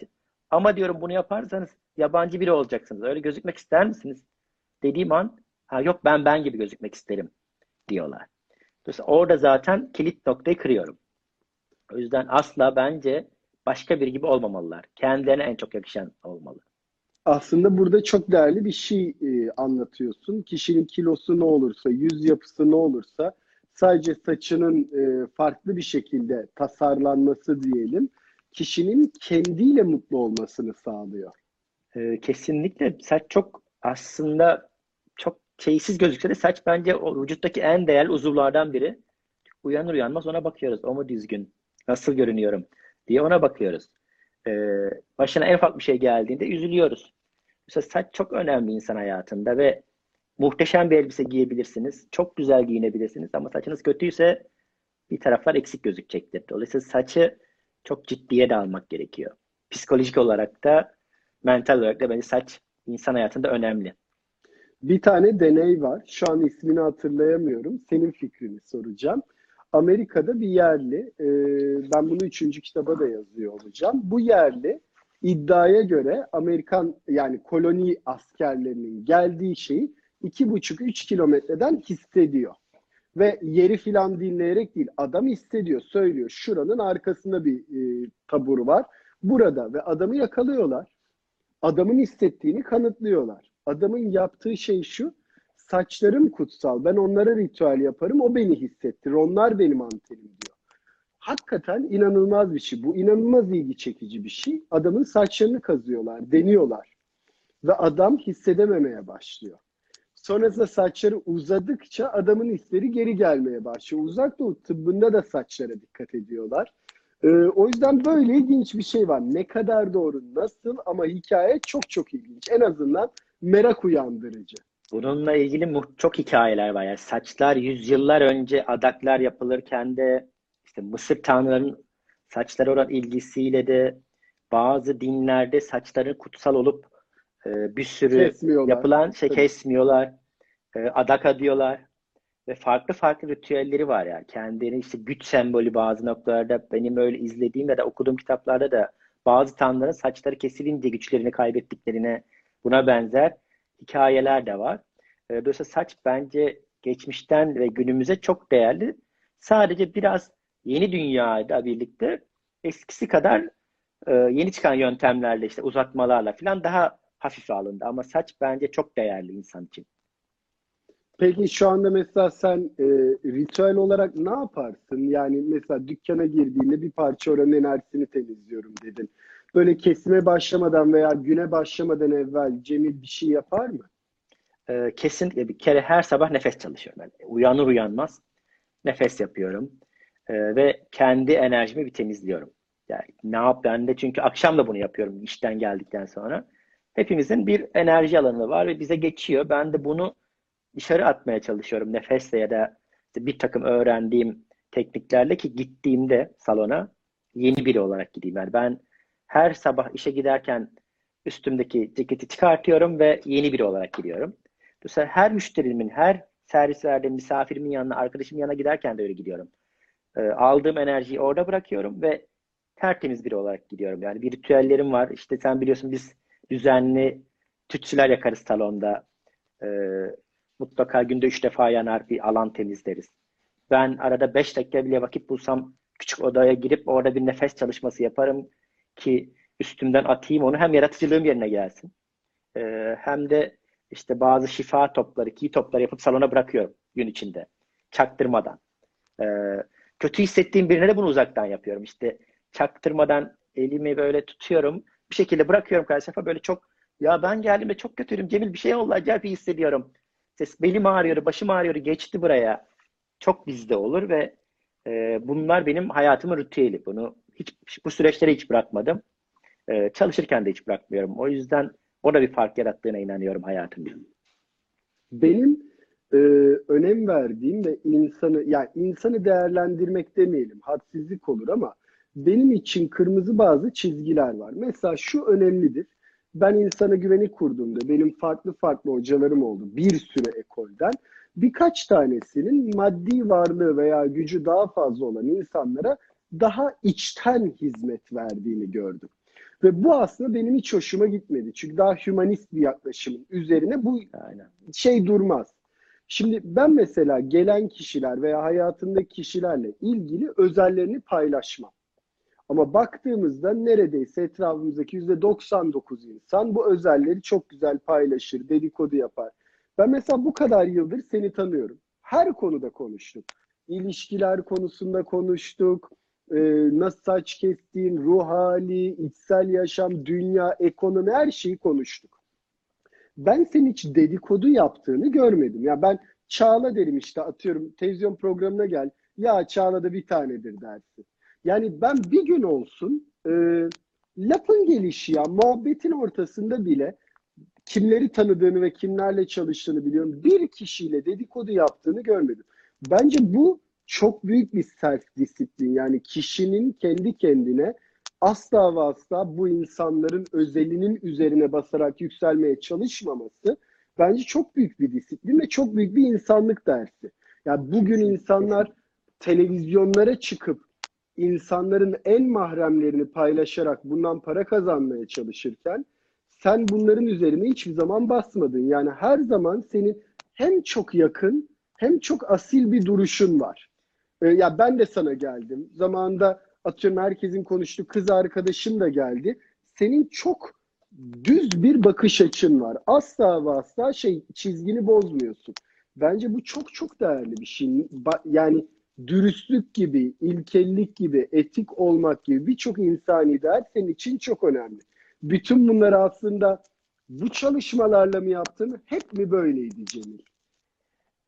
ama diyorum bunu yaparsanız yabancı biri olacaksınız. Öyle gözükmek ister misiniz? Dediğim an ha yok ben ben gibi gözükmek isterim diyorlar. Dolayısıyla orada zaten kilit noktayı kırıyorum. O yüzden asla bence başka biri gibi olmamalılar. Kendilerine en çok yakışan olmalı. Aslında burada çok değerli bir şey e, anlatıyorsun. Kişinin kilosu ne olursa, yüz yapısı ne olursa sadece saçının e, farklı bir şekilde tasarlanması diyelim, kişinin kendiyle mutlu olmasını sağlıyor. Ee, kesinlikle saç çok aslında çok şeysiz gözükse de saç bence o vücuttaki en değerli uzuvlardan biri. Uyanır uyanmaz ona bakıyoruz. O mu düzgün? Nasıl görünüyorum? diye ona bakıyoruz. Ee, başına en ufak bir şey geldiğinde üzülüyoruz. Mesela saç çok önemli insan hayatında ve muhteşem bir elbise giyebilirsiniz. Çok güzel giyinebilirsiniz ama saçınız kötüyse bir taraflar eksik gözükecektir. Dolayısıyla saçı çok ciddiye de almak gerekiyor. Psikolojik olarak da mental olarak da bence saç insan hayatında önemli. Bir tane deney var. Şu an ismini hatırlayamıyorum. Senin fikrini soracağım. Amerika'da bir yerli, e, ben bunu üçüncü kitaba da yazıyor olacağım. Bu yerli iddiaya göre Amerikan yani koloni askerlerinin geldiği şeyi iki buçuk üç kilometreden hissediyor. Ve yeri filan dinleyerek değil adam hissediyor, söylüyor. Şuranın arkasında bir e, tabur var. Burada ve adamı yakalıyorlar. Adamın hissettiğini kanıtlıyorlar. Adamın yaptığı şey şu. Saçlarım kutsal. Ben onlara ritüel yaparım. O beni hissettirir. Onlar benim antenim diyor. Hakikaten inanılmaz bir şey. Bu inanılmaz ilgi çekici bir şey. Adamın saçlarını kazıyorlar, deniyorlar. Ve adam hissedememeye başlıyor. Sonrasında saçları uzadıkça adamın hisleri geri gelmeye başlıyor. Uzak Doğu tıbbında da saçlara dikkat ediyorlar. Ee, o yüzden böyle ilginç bir şey var. Ne kadar doğru, nasıl ama hikaye çok çok ilginç. En azından merak uyandırıcı. Bununla ilgili çok hikayeler var. Yani saçlar yüzyıllar önce adaklar yapılırken de işte Mısır tanrılarının saçlara olan ilgisiyle de bazı dinlerde saçların kutsal olup e, bir sürü yapılan şey Tabii. kesmiyorlar. E, adaka diyorlar. Ve farklı farklı ritüelleri var yani. Kendini işte güç sembolü bazı noktalarda benim öyle izlediğim ya da okuduğum kitaplarda da bazı tanrıların saçları kesilince güçlerini kaybettiklerine buna benzer hikayeler de var. E, dolayısıyla saç bence geçmişten ve günümüze çok değerli. Sadece biraz yeni dünyayla birlikte eskisi kadar e, yeni çıkan yöntemlerle işte uzatmalarla falan daha hafif alındı. Ama saç bence çok değerli insan için. Peki şu anda mesela sen e, ritüel olarak ne yaparsın? Yani mesela dükkana girdiğinde bir parça oranın enerjisini temizliyorum dedin. Böyle kesime başlamadan veya güne başlamadan evvel Cemil bir şey yapar mı? Ee, kesinlikle bir kere her sabah nefes çalışıyorum. Yani uyanır uyanmaz nefes yapıyorum. Ee, ve kendi enerjimi bir temizliyorum. Yani ne yap ben de çünkü akşam da bunu yapıyorum işten geldikten sonra. Hepimizin bir enerji alanı var ve bize geçiyor. Ben de bunu dışarı atmaya çalışıyorum nefesle ya da işte bir takım öğrendiğim tekniklerle ki gittiğimde salona yeni biri olarak gideyim. Yani ben her sabah işe giderken üstümdeki ceketi çıkartıyorum ve yeni biri olarak gidiyorum. Dolayısıyla her müşterimin, her servis verdiğim misafirimin yanına, arkadaşımın yanına giderken de öyle gidiyorum. E, aldığım enerjiyi orada bırakıyorum ve tertemiz biri olarak gidiyorum. Yani bir ritüellerim var. İşte sen biliyorsun biz düzenli tütsüler yakarız salonda. E, mutlaka günde üç defa yanar bir alan temizleriz. Ben arada beş dakika bile vakit bulsam küçük odaya girip orada bir nefes çalışması yaparım ki üstümden atayım onu hem yaratıcılığım yerine gelsin. E, hem de işte bazı şifa topları, ki topları yapıp salona bırakıyorum gün içinde. Çaktırmadan. E, kötü hissettiğim birine de bunu uzaktan yapıyorum. İşte çaktırmadan elimi böyle tutuyorum. Bir şekilde bırakıyorum karşı böyle çok ya ben geldim ve çok kötüyüm. Cemil bir şey oldu acayip hissediyorum. Ses belim ağrıyor, başım ağrıyor. Geçti buraya. Çok bizde olur ve e, bunlar benim hayatımın ritüeli. Bunu hiç bu süreçleri hiç bırakmadım. E, çalışırken de hiç bırakmıyorum. O yüzden o da bir fark yarattığına inanıyorum hayatımda. Benim e, önem verdiğim ve insanı yani insanı değerlendirmek demeyelim hadsizlik olur ama benim için kırmızı bazı çizgiler var. Mesela şu önemlidir. Ben insana güveni kurduğumda benim farklı farklı hocalarım oldu bir sürü ekolden. Birkaç tanesinin maddi varlığı veya gücü daha fazla olan insanlara daha içten hizmet verdiğini gördüm. Ve bu aslında benim hiç hoşuma gitmedi. Çünkü daha hümanist bir yaklaşımın üzerine bu Aynen. şey durmaz. Şimdi ben mesela gelen kişiler veya hayatındaki kişilerle ilgili özellerini paylaşmam. Ama baktığımızda neredeyse etrafımızdaki %99 insan bu özelleri çok güzel paylaşır, dedikodu yapar. Ben mesela bu kadar yıldır seni tanıyorum. Her konuda konuştuk. İlişkiler konusunda konuştuk. Ee, nasıl saç kestiğin, ruh hali, içsel yaşam, dünya, ekonomi her şeyi konuştuk. Ben senin hiç dedikodu yaptığını görmedim. Ya ben Çağla derim işte atıyorum televizyon programına gel. Ya Çağla'da bir tanedir dersin. Yani ben bir gün olsun e, lafın gelişi ya muhabbetin ortasında bile kimleri tanıdığını ve kimlerle çalıştığını biliyorum. Bir kişiyle dedikodu yaptığını görmedim. Bence bu çok büyük bir self disiplin. Yani kişinin kendi kendine asla ve asla bu insanların özelinin üzerine basarak yükselmeye çalışmaması bence çok büyük bir disiplin ve çok büyük bir insanlık dersi. Yani bugün insanlar televizyonlara çıkıp insanların en mahremlerini paylaşarak bundan para kazanmaya çalışırken sen bunların üzerine hiçbir zaman basmadın. Yani her zaman senin hem çok yakın hem çok asil bir duruşun var. Ee, ya ben de sana geldim. Zamanında atıyorum herkesin konuştuğu kız arkadaşım da geldi. Senin çok düz bir bakış açın var. Asla ve asla şey çizgini bozmuyorsun. Bence bu çok çok değerli bir şey. Yani dürüstlük gibi, ilkellik gibi, etik olmak gibi birçok insani değer senin için çok önemli. Bütün bunları aslında bu çalışmalarla mı yaptın? Hep mi böyleydi Cemil?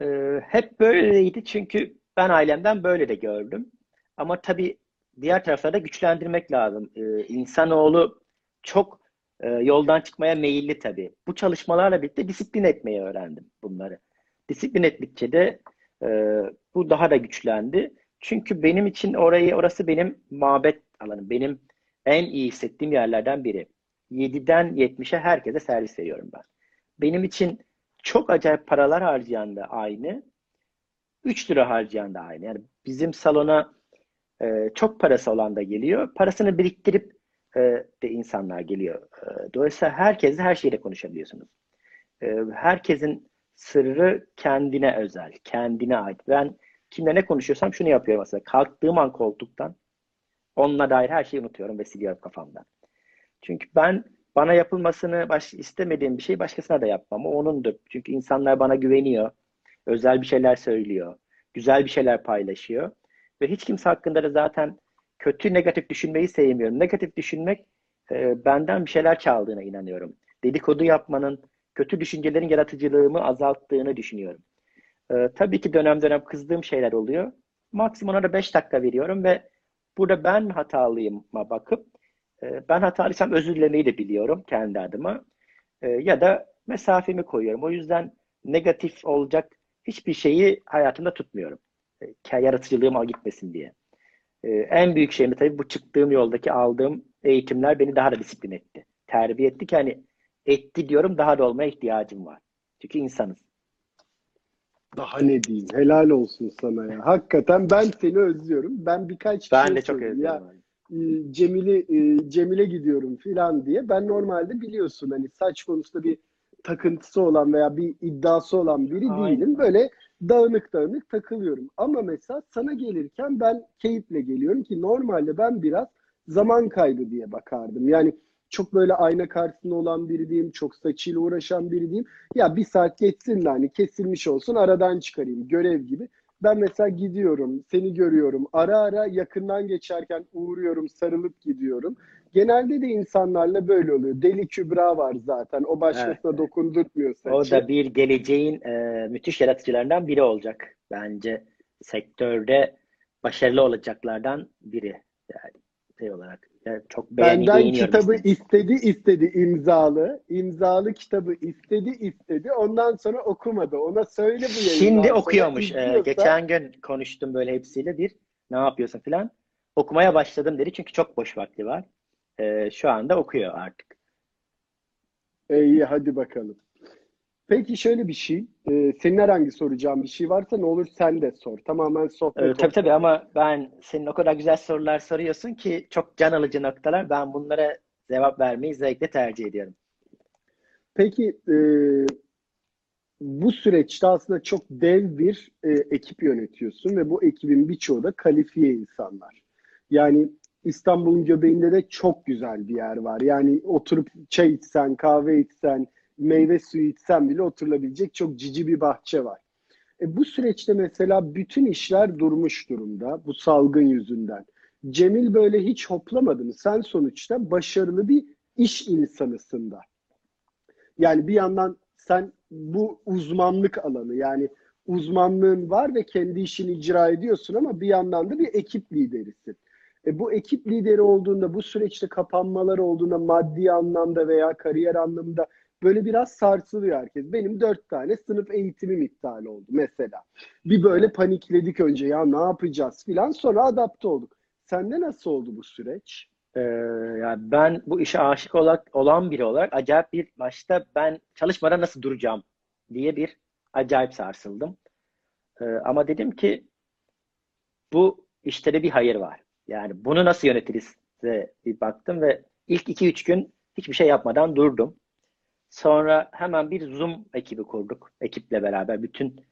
Ee, hep böyleydi çünkü ben ailemden böyle de gördüm. Ama tabii diğer taraflarda güçlendirmek lazım. Ee, insanoğlu çok e, yoldan çıkmaya meyilli tabii. Bu çalışmalarla birlikte disiplin etmeyi öğrendim bunları. Disiplin ettikçe de e, bu daha da güçlendi. Çünkü benim için orayı orası benim mabet alanım. Benim en iyi hissettiğim yerlerden biri. 7'den 70'e herkese servis veriyorum ben. Benim için çok acayip paralar harcayan da aynı. 3 lira harcayan da aynı. Yani bizim salona e, çok parası olan da geliyor. Parasını biriktirip e, de insanlar geliyor. E, dolayısıyla herkesle her şeyle konuşabiliyorsunuz. E, herkesin sırrı kendine özel, kendine ait. Ben kimle ne konuşuyorsam şunu yapıyorum aslında. Kalktığım an koltuktan onunla dair her şeyi unutuyorum ve siliyorum kafamdan. Çünkü ben bana yapılmasını baş, istemediğim bir şey başkasına da yapmam. O onundur. Çünkü insanlar bana güveniyor. Özel bir şeyler söylüyor. Güzel bir şeyler paylaşıyor. Ve hiç kimse hakkında da zaten kötü negatif düşünmeyi sevmiyorum. Negatif düşünmek e, benden bir şeyler çaldığına inanıyorum. Dedikodu yapmanın, kötü düşüncelerin yaratıcılığımı azalttığını düşünüyorum. E, tabii ki dönem dönem kızdığım şeyler oluyor. Maksimum ona 5 dakika veriyorum ve burada ben hatalıyıma bakıp e, ben hatalıysam özür dilemeyi de biliyorum kendi adıma. E, ya da mesafemi koyuyorum. O yüzden negatif olacak hiçbir şeyi hayatımda tutmuyorum. E, yaratıcılığım al gitmesin diye. E, en büyük şeyim tabii bu çıktığım yoldaki aldığım eğitimler beni daha da disiplin etti. Terbiye etti ki hani etti diyorum daha da olmaya ihtiyacım var. Çünkü insanız. Daha ne diyeyim? Helal olsun sana ya. Hakikaten ben seni özlüyorum. Ben birkaç ben şey de çok özlüyorum. Ya, e, Cemil'i e, Cemil'e gidiyorum filan diye. Ben normalde biliyorsun hani saç konusunda bir takıntısı olan veya bir iddiası olan biri Aynen. değilim. Böyle dağınık dağınık takılıyorum. Ama mesela sana gelirken ben keyifle geliyorum ki normalde ben biraz zaman kaybı diye bakardım. Yani çok böyle ayna karşısında olan biri diyeyim, çok saçıyla uğraşan biri diyeyim. Ya bir saat geçsin de hani kesilmiş olsun aradan çıkarayım görev gibi. Ben mesela gidiyorum, seni görüyorum. Ara ara yakından geçerken uğruyorum, sarılıp gidiyorum. Genelde de insanlarla böyle oluyor. Deli Kübra var zaten. O başkasına Evet, dokundurtmuyor saçı. O da bir geleceğin e, müthiş yaratıcılarından biri olacak. Bence sektörde başarılı olacaklardan biri. Yani şey olarak. Yani çok Benden kitabı işte. istedi istedi imzalı. İmzalı kitabı istedi istedi. Ondan sonra okumadı. Ona söyle bu yayından Şimdi okuyormuş. Ee, geçen gün konuştum böyle hepsiyle bir. Ne yapıyorsun filan. Okumaya başladım dedi çünkü çok boş vakti var. Ee, şu anda okuyor artık. İyi hadi bakalım. Peki şöyle bir şey. E, senin herhangi soracağın bir şey varsa ne olur sen de sor. Tamamen sohbet Ee, tabii tabii ama ben senin o kadar güzel sorular soruyorsun ki çok can alıcı noktalar. Ben bunlara cevap vermeyi zevkle tercih ediyorum. Peki e, bu süreçte aslında çok dev bir e, ekip yönetiyorsun ve bu ekibin birçoğu da kalifiye insanlar. Yani İstanbul'un göbeğinde de çok güzel bir yer var. Yani oturup çay içsen, kahve içsen, meyve suyu içsen bile oturulabilecek çok cici bir bahçe var. E, bu süreçte mesela bütün işler durmuş durumda bu salgın yüzünden. Cemil böyle hiç hoplamadı mı? Sen sonuçta başarılı bir iş insanısın da. Yani bir yandan sen bu uzmanlık alanı yani uzmanlığın var ve kendi işini icra ediyorsun ama bir yandan da bir ekip liderisin. E bu ekip lideri olduğunda, bu süreçte kapanmalar olduğunda maddi anlamda veya kariyer anlamında böyle biraz sarsılıyor herkes. Benim dört tane sınıf eğitimim iptal oldu mesela. Bir böyle panikledik önce ya ne yapacağız filan sonra adapte olduk. Sende nasıl oldu bu süreç? Ee, yani ben bu işe aşık olarak, olan biri olarak acayip bir başta ben çalışmadan nasıl duracağım diye bir acayip sarsıldım. Ee, ama dedim ki bu işte de bir hayır var. Yani bunu nasıl yönetiriz diye bir baktım ve ilk 2-3 gün hiçbir şey yapmadan durdum. Sonra hemen bir Zoom ekibi kurduk. Ekiple beraber bütün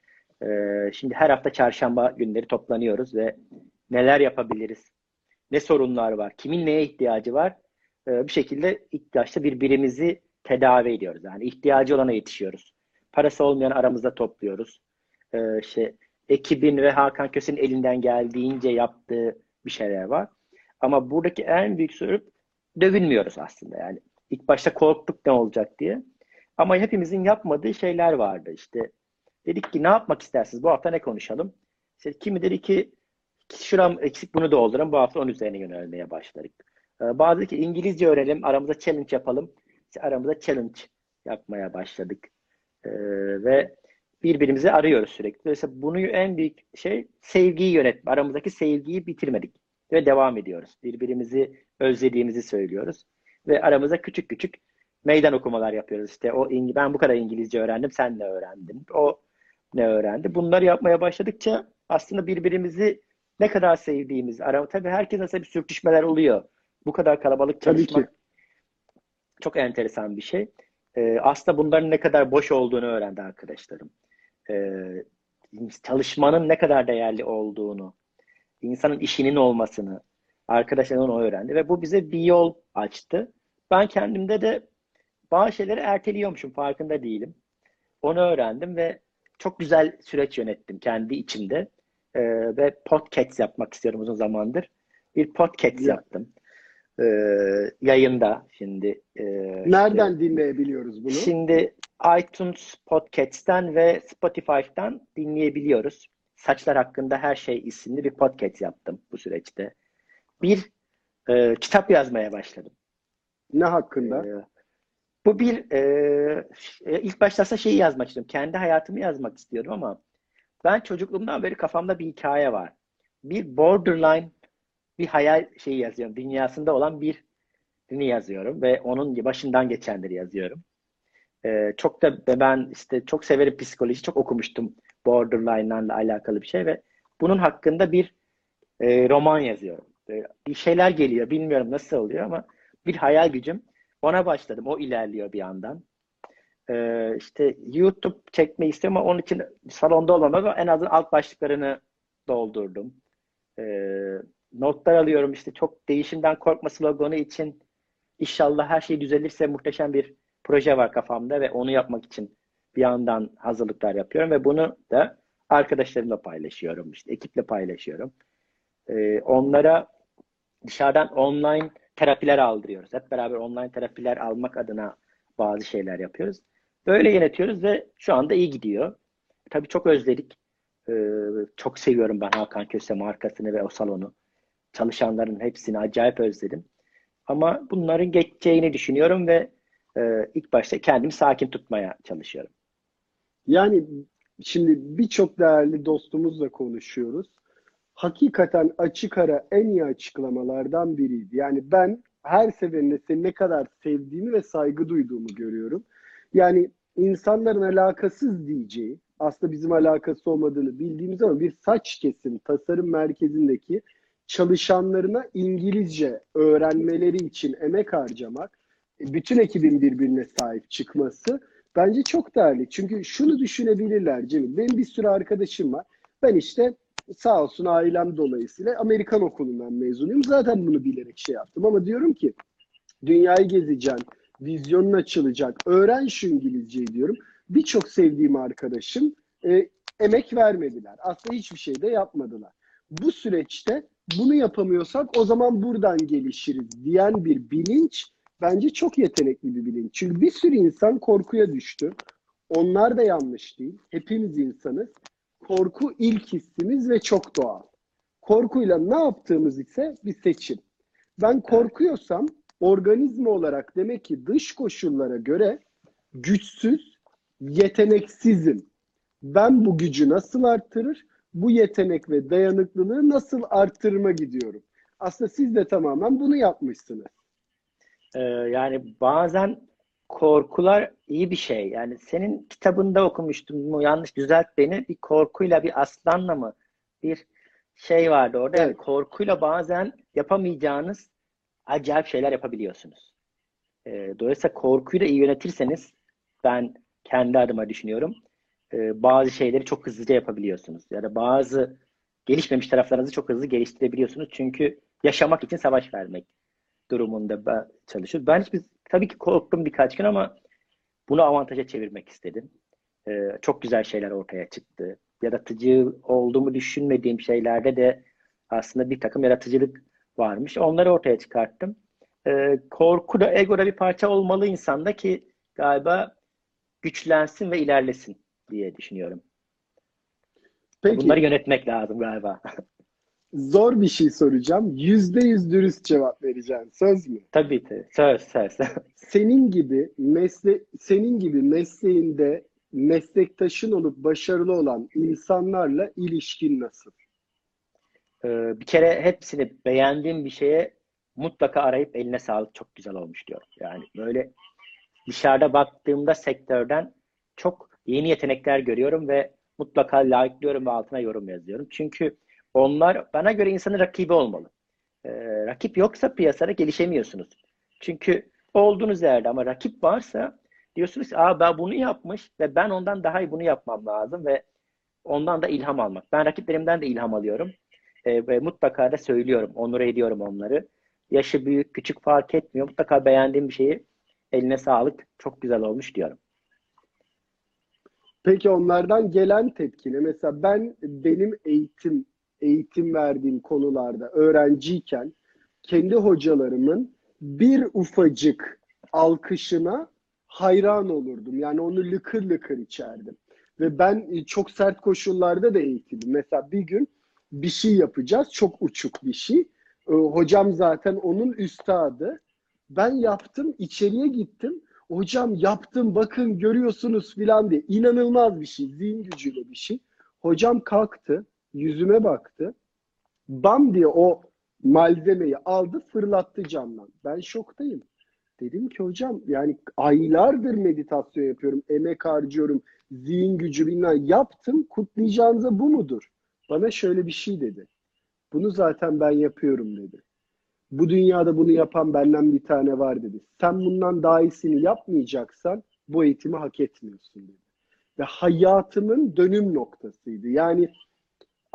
e, şimdi her hafta çarşamba günleri toplanıyoruz ve neler yapabiliriz? Ne sorunlar var? Kimin neye ihtiyacı var? E, bir şekilde başta birbirimizi tedavi ediyoruz. Yani ihtiyacı olana yetişiyoruz. Parası olmayan aramızda topluyoruz. E, işte ekibin ve Hakan Köse'nin elinden geldiğince yaptığı bir şeyler var. Ama buradaki en büyük sorun dövünmüyoruz aslında. Yani ilk başta korktuk ne olacak diye. Ama hepimizin yapmadığı şeyler vardı. İşte dedik ki ne yapmak istersiniz? Bu hafta ne konuşalım? İşte kimi dedi ki şuram eksik bunu doldurun. Bu hafta onun üzerine yönelmeye başladık. Ee, bazı ki İngilizce öğrenelim, aramızda challenge yapalım. aramızda challenge yapmaya başladık. Ee, ve birbirimizi arıyoruz sürekli. Dolayısıyla bunu en büyük şey sevgiyi yönetme. Aramızdaki sevgiyi bitirmedik ve devam ediyoruz. Birbirimizi özlediğimizi söylüyoruz ve aramızda küçük küçük meydan okumalar yapıyoruz. İşte o ben bu kadar İngilizce öğrendim, sen ne öğrendin? O ne öğrendi? Bunları yapmaya başladıkça aslında birbirimizi ne kadar sevdiğimiz, ara tabii herkes nasıl bir sürtüşmeler oluyor. Bu kadar kalabalık çalışmak çok enteresan bir şey. Ee, aslında bunların ne kadar boş olduğunu öğrendi arkadaşlarım. Ee, çalışmanın ne kadar değerli olduğunu, insanın işinin olmasını, arkadaşlarından öğrendi ve bu bize bir yol açtı. Ben kendimde de bazı şeyleri erteliyormuşum, farkında değilim. Onu öğrendim ve çok güzel süreç yönettim kendi içimde. Ee, ve podcast yapmak istiyorum uzun zamandır. Bir podcast ya. yaptım. Ee, yayında şimdi. E, Nereden işte, dinleyebiliyoruz bunu? Şimdi iTunes Podcast'ten ve Spotify'dan dinleyebiliyoruz. Saçlar hakkında her şey isimli bir podcast yaptım bu süreçte. Bir e, kitap yazmaya başladım. Ne hakkında? E, bu bir e, ilk başta şeyi yazmak istiyorum. Kendi hayatımı yazmak istiyorum ama ben çocukluğumdan beri kafamda bir hikaye var. Bir borderline bir hayal şeyi yazıyorum. Dünyasında olan bir birini yazıyorum ve onun başından geçenleri yazıyorum. Ee, çok da ben işte çok severim psikoloji, çok okumuştum borderline'larla alakalı bir şey ve bunun hakkında bir e, roman yazıyorum. E, bir şeyler geliyor, bilmiyorum nasıl oluyor ama bir hayal gücüm. Ona başladım, o ilerliyor bir yandan. E, işte YouTube çekmeyi istiyorum ama onun için salonda olamam en azından alt başlıklarını doldurdum. E, notlar alıyorum işte çok değişimden korkma sloganı için inşallah her şey düzelirse muhteşem bir proje var kafamda ve onu yapmak için bir yandan hazırlıklar yapıyorum ve bunu da arkadaşlarımla paylaşıyorum işte ekiple paylaşıyorum. Ee, onlara dışarıdan online terapiler aldırıyoruz. Hep beraber online terapiler almak adına bazı şeyler yapıyoruz. Böyle yönetiyoruz ve şu anda iyi gidiyor. Tabii çok özledik. Ee, çok seviyorum ben Hakan Köse markasını ve o salonu. Çalışanların hepsini acayip özledim. Ama bunların geçeceğini düşünüyorum ve e, ilk başta kendimi sakin tutmaya çalışıyorum. Yani şimdi birçok değerli dostumuzla konuşuyoruz. Hakikaten açık ara en iyi açıklamalardan biriydi. Yani ben her seferinde seni ne kadar sevdiğimi ve saygı duyduğumu görüyorum. Yani insanların alakasız diyeceği, aslında bizim alakası olmadığını bildiğimiz ama bir saç kesim tasarım merkezindeki çalışanlarına İngilizce öğrenmeleri için emek harcamak, bütün ekibin birbirine sahip çıkması bence çok değerli. Çünkü şunu düşünebilirler Cemil. Benim bir sürü arkadaşım var. Ben işte sağ olsun ailem dolayısıyla Amerikan okulundan mezunuyum. Zaten bunu bilerek şey yaptım ama diyorum ki dünyayı gezeceksin, vizyonun açılacak, öğren şu İngilizceyi diyorum. Birçok sevdiğim arkadaşım e, emek vermediler. Aslında hiçbir şey de yapmadılar. Bu süreçte bunu yapamıyorsak o zaman buradan gelişiriz diyen bir bilinç bence çok yetenekli bir bilinç. Çünkü bir sürü insan korkuya düştü. Onlar da yanlış değil. Hepimiz insanız. Korku ilk hissimiz ve çok doğal. Korkuyla ne yaptığımız ise bir seçim. Ben korkuyorsam organizma olarak demek ki dış koşullara göre güçsüz, yeteneksizim. Ben bu gücü nasıl arttırır? Bu yetenek ve dayanıklılığı nasıl arttırma gidiyorum? Aslında siz de tamamen bunu yapmışsınız. Ee, yani bazen korkular iyi bir şey. Yani senin kitabında okumuştum mu yanlış düzelt beni. Bir korkuyla bir aslanla mı bir şey vardı orada. Evet. Yani korkuyla bazen yapamayacağınız acayip şeyler yapabiliyorsunuz. E, dolayısıyla korkuyu da iyi yönetirseniz ben kendi adıma düşünüyorum. E, bazı şeyleri çok hızlıca yapabiliyorsunuz. Ya da bazı gelişmemiş taraflarınızı çok hızlı geliştirebiliyorsunuz. Çünkü yaşamak için savaş vermek durumunda çalışıyoruz. Ben hiçbir, tabii ki korktum birkaç gün ama bunu avantaja çevirmek istedim. E, çok güzel şeyler ortaya çıktı. Yaratıcı olduğumu düşünmediğim şeylerde de aslında bir takım yaratıcılık varmış. Onları ortaya çıkarttım. E, korku da ego da bir parça olmalı insanda ki galiba güçlensin ve ilerlesin diye düşünüyorum. Peki. Bunları yönetmek lazım galiba. Zor bir şey soracağım. Yüzde yüz dürüst cevap vereceğim. Söz mü? Tabii ki. Söz, söz. Senin gibi mesle senin gibi mesleğinde meslektaşın olup başarılı olan insanlarla ilişkin nasıl? Ee, bir kere hepsini beğendiğim bir şeye mutlaka arayıp eline sağlık çok güzel olmuş diyorum. Yani böyle dışarıda baktığımda sektörden çok yeni yetenekler görüyorum ve mutlaka like'lıyorum ve altına yorum yazıyorum. Çünkü onlar bana göre insanın rakibi olmalı. Ee, rakip yoksa piyasada gelişemiyorsunuz. Çünkü olduğunuz yerde ama rakip varsa diyorsunuz ki Aa, ben bunu yapmış ve ben ondan daha iyi bunu yapmam lazım ve ondan da ilham almak. Ben rakiplerimden de ilham alıyorum. Ee, ve mutlaka da söylüyorum, onur ediyorum onları. Yaşı büyük, küçük fark etmiyor. Mutlaka beğendiğim bir şeyi eline sağlık, çok güzel olmuş diyorum. Peki onlardan gelen tepkine mesela ben benim eğitim eğitim verdiğim konularda öğrenciyken kendi hocalarımın bir ufacık alkışına hayran olurdum. Yani onu lıkır lıkır içerdim. Ve ben çok sert koşullarda da eğitildim. Mesela bir gün bir şey yapacağız. Çok uçuk bir şey. Ee, hocam zaten onun üstadı. Ben yaptım, içeriye gittim. Hocam yaptım, bakın görüyorsunuz filan diye. İnanılmaz bir şey, zihin gücüyle bir şey. Hocam kalktı, yüzüme baktı. Bam diye o malzemeyi aldı, fırlattı camdan. Ben şoktayım. Dedim ki hocam yani aylardır meditasyon yapıyorum, emek harcıyorum, zihin gücü bilmem yaptım, kutlayacağınıza bu mudur? Bana şöyle bir şey dedi. Bunu zaten ben yapıyorum dedi. Bu dünyada bunu yapan benden bir tane var dedi. Sen bundan daha iyisini yapmayacaksan bu eğitimi hak etmiyorsun dedi. Ve hayatımın dönüm noktasıydı. Yani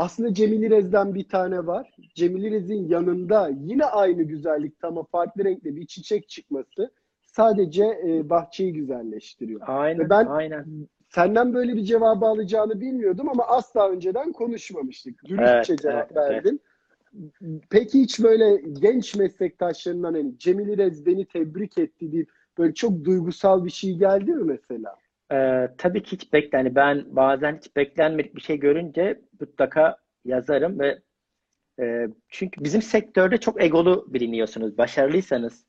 aslında Cemil İrez'den bir tane var. Cemil İrez'in yanında yine aynı güzellikte ama farklı renkte bir çiçek çıkması sadece e, bahçeyi güzelleştiriyor. Aynen, Ve ben aynen. senden böyle bir cevabı alacağını bilmiyordum ama asla önceden konuşmamıştık. Dürüstçe Evet, cevap evet, verdin. Peki hiç böyle genç meslektaşlarından hani Cemil İrez beni tebrik etti deyip böyle çok duygusal bir şey geldi mi mesela? Ee, tabii ki hiç bekle. hani ben bazen hiç beklenmedik bir şey görünce mutlaka yazarım ve e, çünkü bizim sektörde çok egolu biliniyorsunuz. Başarılıysanız,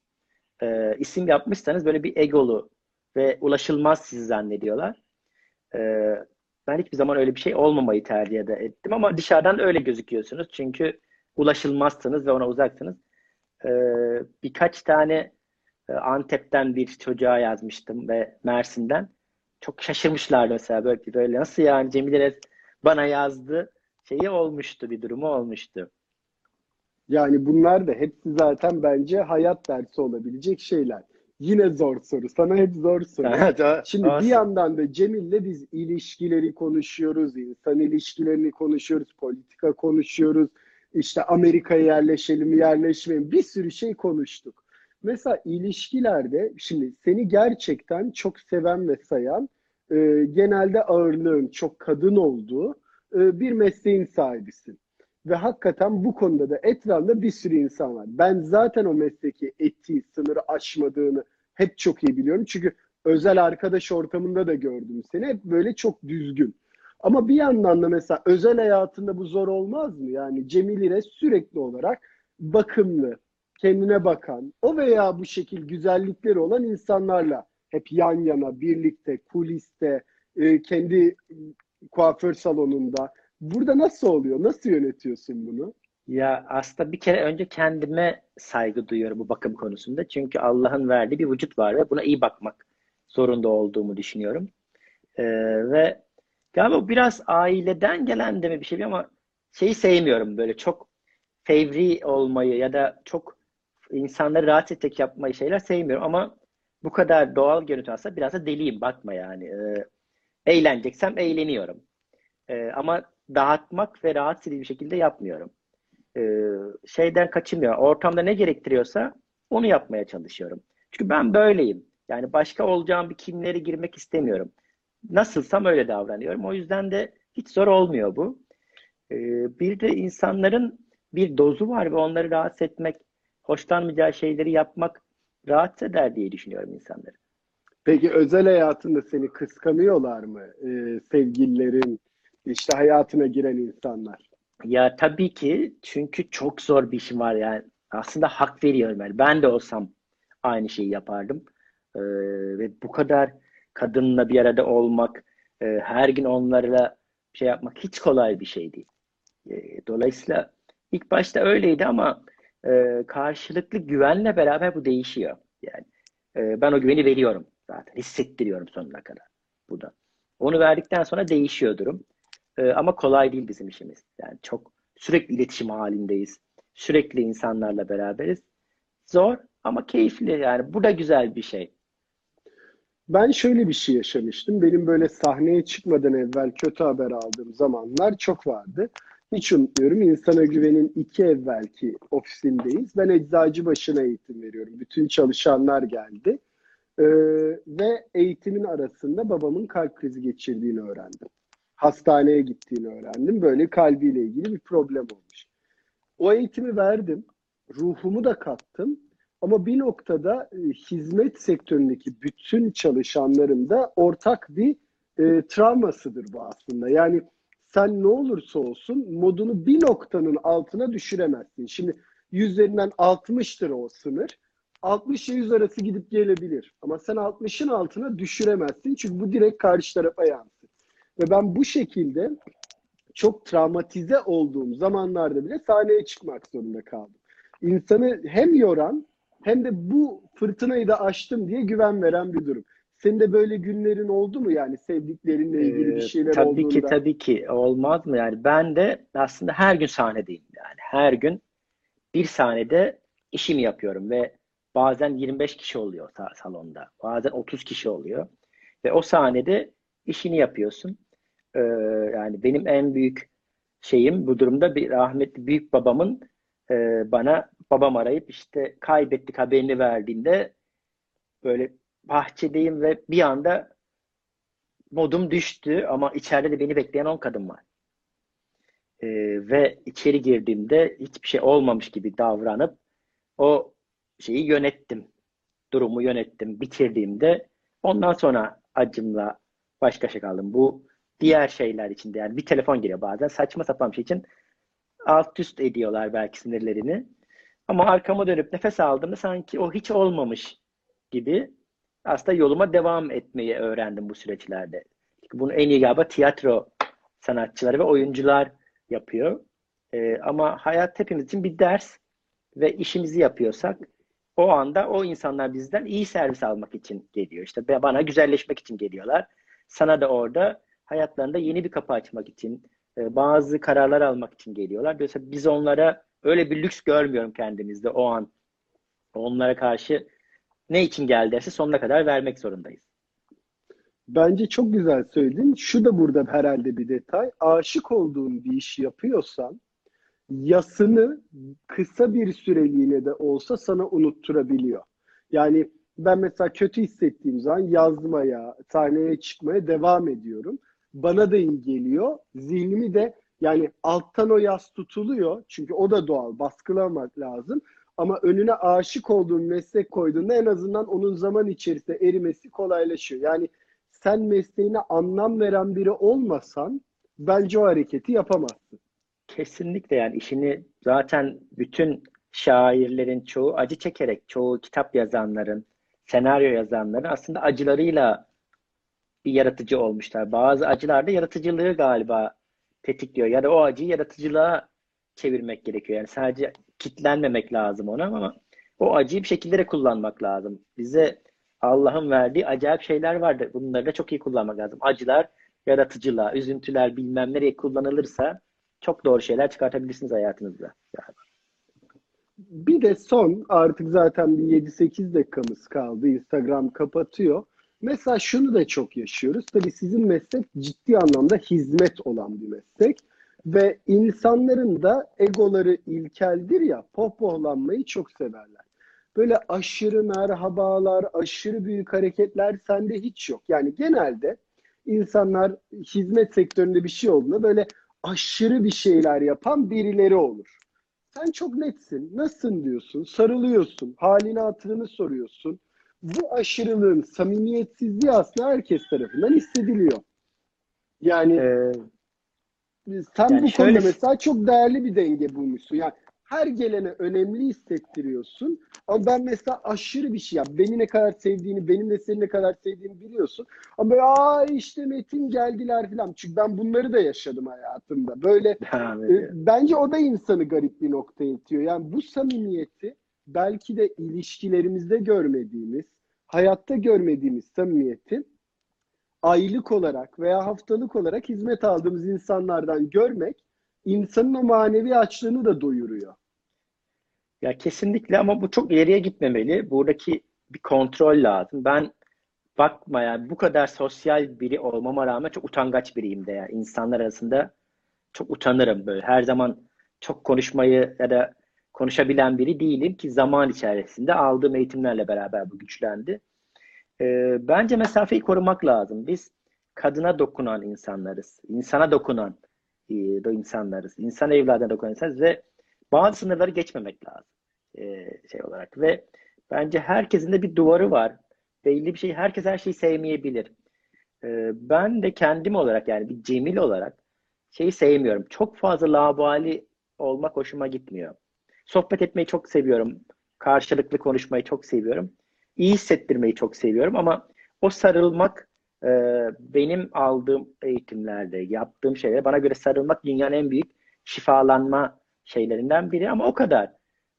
e, isim yapmışsanız böyle bir egolu ve ulaşılmaz sizi zannediyorlar. E, ben hiçbir zaman öyle bir şey olmamayı tercih ettim ama dışarıdan öyle gözüküyorsunuz. Çünkü ulaşılmazsınız ve ona uzaksınız. E, birkaç tane e, Antep'ten bir çocuğa yazmıştım ve Mersin'den. Çok şaşırmışlardı mesela böyle, böyle nasıl yani Cemil Erez bana yazdı şeyi olmuştu bir durumu olmuştu. Yani bunlar da hepsi zaten bence hayat dersi olabilecek şeyler. Yine zor soru. Sana hep zor soru. Şimdi bir yandan da Cemil'le biz ilişkileri konuşuyoruz, insan ilişkilerini konuşuyoruz, politika konuşuyoruz. İşte Amerika'ya yerleşelim, yerleşmeyelim. Bir sürü şey konuştuk. Mesela ilişkilerde şimdi seni gerçekten çok seven ve sayan e, genelde ağırlığın çok kadın olduğu e, bir mesleğin sahibisin. Ve hakikaten bu konuda da etrafında bir sürü insan var. Ben zaten o mesleki etiği, sınırı aşmadığını hep çok iyi biliyorum. Çünkü özel arkadaş ortamında da gördüm seni. Hep böyle çok düzgün. Ama bir yandan da mesela özel hayatında bu zor olmaz mı? Yani Cemil İrez sürekli olarak bakımlı, kendine bakan, o veya bu şekil güzellikleri olan insanlarla hep yan yana, birlikte, kuliste, e, kendi kuaför salonunda. Burada nasıl oluyor? Nasıl yönetiyorsun bunu? Ya aslında bir kere önce kendime saygı duyuyorum bu bakım konusunda. Çünkü Allah'ın verdiği bir vücut var ve buna iyi bakmak zorunda olduğumu düşünüyorum. Ee, ve galiba biraz aileden gelen de mi bir şey ama şeyi sevmiyorum böyle çok fevri olmayı ya da çok insanları rahatsız edecek yapmayı şeyler sevmiyorum ama bu kadar doğal görüntü aslında biraz da deliyim bakma yani. Ee, eğleneceksem eğleniyorum. Ee, ama dağıtmak ve rahatsız edici bir şekilde yapmıyorum. Ee, şeyden kaçınmıyorum. Ortamda ne gerektiriyorsa onu yapmaya çalışıyorum. Çünkü ben böyleyim. Yani başka olacağım bir kimlere girmek istemiyorum. Nasılsam öyle davranıyorum. O yüzden de hiç zor olmuyor bu. Ee, bir de insanların bir dozu var ve onları rahatsız etmek, hoşlanmayacağı şeyleri yapmak rahatsız eder diye düşünüyorum insanları. Peki özel hayatında seni kıskanıyorlar mı? Ee, sevgililerin, işte hayatına giren insanlar. Ya tabii ki çünkü çok zor bir işim var yani. Aslında hak veriyorum yani. Ben de olsam aynı şeyi yapardım. Ee, ve bu kadar kadınla bir arada olmak, e, her gün onlarla şey yapmak hiç kolay bir şey değil. E, dolayısıyla ilk başta öyleydi ama e, karşılıklı güvenle beraber bu değişiyor. Yani e, ben o güveni veriyorum zaten. Hissettiriyorum sonuna kadar. Bu da. Onu verdikten sonra değişiyor durum. E, ama kolay değil bizim işimiz. Yani çok sürekli iletişim halindeyiz. Sürekli insanlarla beraberiz. Zor ama keyifli yani. Bu da güzel bir şey. Ben şöyle bir şey yaşamıştım. Benim böyle sahneye çıkmadan evvel kötü haber aldığım zamanlar çok vardı. Hiç unutmuyorum. İnsana Güven'in iki evvelki ofisindeyiz. Ben eczacı başına eğitim veriyorum. Bütün çalışanlar geldi. Ee, ve eğitimin arasında babamın kalp krizi geçirdiğini öğrendim. Hastaneye gittiğini öğrendim. Böyle kalbiyle ilgili bir problem olmuş. O eğitimi verdim. Ruhumu da kattım. Ama bir noktada e, hizmet sektöründeki bütün çalışanların da ortak bir e, travmasıdır bu aslında. Yani sen ne olursa olsun modunu bir noktanın altına düşüremezsin. Şimdi yüzlerinden 60'tır o sınır. 60 ile 100 arası gidip gelebilir. Ama sen 60'ın altına düşüremezsin. Çünkü bu direkt karşı tarafa yansır. Ve ben bu şekilde çok travmatize olduğum zamanlarda bile sahneye çıkmak zorunda kaldım. İnsanı hem yoran hem de bu fırtınayı da aştım diye güven veren bir durum. Senin de böyle günlerin oldu mu yani sevdiklerinle ilgili bir Ee, şeyler tabii olduğunda? ki tabii ki olmaz mı? Yani ben de aslında her gün sahnedeyim yani. Her gün bir sahnede işimi yapıyorum ve bazen 25 kişi oluyor sa- salonda. Bazen 30 kişi oluyor. Ve o sahnede işini yapıyorsun. Ee, yani benim en büyük şeyim bu durumda bir rahmetli büyük babamın e, bana babam arayıp işte kaybettik haberini verdiğinde böyle bahçedeyim ve bir anda modum düştü ama içeride de beni bekleyen 10 kadın var. Ee, ve içeri girdiğimde hiçbir şey olmamış gibi davranıp o şeyi yönettim. Durumu yönettim. Bitirdiğimde ondan sonra acımla baş başa kaldım. Bu diğer şeyler için de yani bir telefon geliyor bazen saçma sapan bir şey için alt üst ediyorlar belki sinirlerini. Ama arkama dönüp nefes aldığımda sanki o hiç olmamış gibi aslında yoluma devam etmeyi öğrendim bu süreçlerde. Bunu en iyi galiba tiyatro sanatçıları ve oyuncular yapıyor. Ee, ama hayat hepimiz için bir ders ve işimizi yapıyorsak o anda o insanlar bizden iyi servis almak için geliyor. İşte bana güzelleşmek için geliyorlar. Sana da orada hayatlarında yeni bir kapı açmak için, e, bazı kararlar almak için geliyorlar. Dolayısıyla biz onlara öyle bir lüks görmüyorum kendimizde o an. Onlara karşı ne için geldi sonuna kadar vermek zorundayız. Bence çok güzel söyledin. Şu da burada herhalde bir detay. Aşık olduğun bir iş yapıyorsan yasını kısa bir süreliğine de olsa sana unutturabiliyor. Yani ben mesela kötü hissettiğim zaman yazmaya, sahneye çıkmaya devam ediyorum. Bana da iyi geliyor. Zihnimi de yani alttan o yas tutuluyor. Çünkü o da doğal. Baskılamak lazım. Ama önüne aşık olduğun meslek koyduğunda en azından onun zaman içerisinde erimesi kolaylaşıyor. Yani sen mesleğine anlam veren biri olmasan bence o hareketi yapamazsın. Kesinlikle yani işini zaten bütün şairlerin çoğu acı çekerek, çoğu kitap yazanların, senaryo yazanların aslında acılarıyla bir yaratıcı olmuşlar. Bazı acılar da yaratıcılığı galiba tetikliyor. Ya da o acıyı yaratıcılığa çevirmek gerekiyor. Yani sadece kitlenmemek lazım ona ama o acıyı bir şekilde de kullanmak lazım. Bize Allah'ın verdiği acayip şeyler vardır. Bunları da çok iyi kullanmak lazım. Acılar yaratıcılığa, üzüntüler bilmem nereye kullanılırsa çok doğru şeyler çıkartabilirsiniz hayatınızda. Bir de son artık zaten bir 7-8 dakikamız kaldı. Instagram kapatıyor. Mesela şunu da çok yaşıyoruz. Tabii sizin meslek ciddi anlamda hizmet olan bir meslek. Ve insanların da egoları ilkeldir ya, pohpohlanmayı çok severler. Böyle aşırı merhabalar, aşırı büyük hareketler sende hiç yok. Yani genelde insanlar hizmet sektöründe bir şey olduğunda böyle aşırı bir şeyler yapan birileri olur. Sen çok netsin. Nasılsın diyorsun, sarılıyorsun, halini hatırını soruyorsun. Bu aşırılığın samimiyetsizliği aslında herkes tarafından hissediliyor. Yani Ee, Sen Yani bu şöyle- konuda mesela çok değerli bir denge bulmuşsun. Yani her gelene önemli hissettiriyorsun. Ama ben mesela aşırı bir şey yap. Beni ne kadar sevdiğini, benim de seni ne kadar sevdiğini biliyorsun. Ama böyle aa işte Metin geldiler falan. Çünkü ben bunları da yaşadım hayatımda. Böyle e, bence o da insanı garip bir noktaya itiyor. Yani bu samimiyeti belki de ilişkilerimizde görmediğimiz, hayatta görmediğimiz samimiyeti aylık olarak veya haftalık olarak hizmet aldığımız insanlardan görmek insanın o manevi açlığını da doyuruyor. Ya kesinlikle ama bu çok ileriye gitmemeli. Buradaki bir kontrol lazım. Ben bakma yani bu kadar sosyal biri olmama rağmen çok utangaç biriyim de yani insanlar arasında çok utanırım böyle. Her zaman çok konuşmayı ya da konuşabilen biri değilim ki zaman içerisinde aldığım eğitimlerle beraber bu güçlendi. Ee, bence mesafeyi korumak lazım. Biz kadına dokunan insanlarız. insana dokunan e, insanlarız. İnsan evladına dokunan insanlarız ve bazı sınırları geçmemek lazım e, şey olarak ve bence herkesin de bir duvarı var. Belli bir şey, herkes her şeyi sevmeyebilir. E, ben de kendim olarak yani bir Cemil olarak şeyi sevmiyorum. Çok fazla labali olmak hoşuma gitmiyor. Sohbet etmeyi çok seviyorum. Karşılıklı konuşmayı çok seviyorum. İyi hissettirmeyi çok seviyorum ama o sarılmak e, benim aldığım eğitimlerde, yaptığım şeyler bana göre sarılmak dünyanın en büyük şifalanma şeylerinden biri ama o kadar.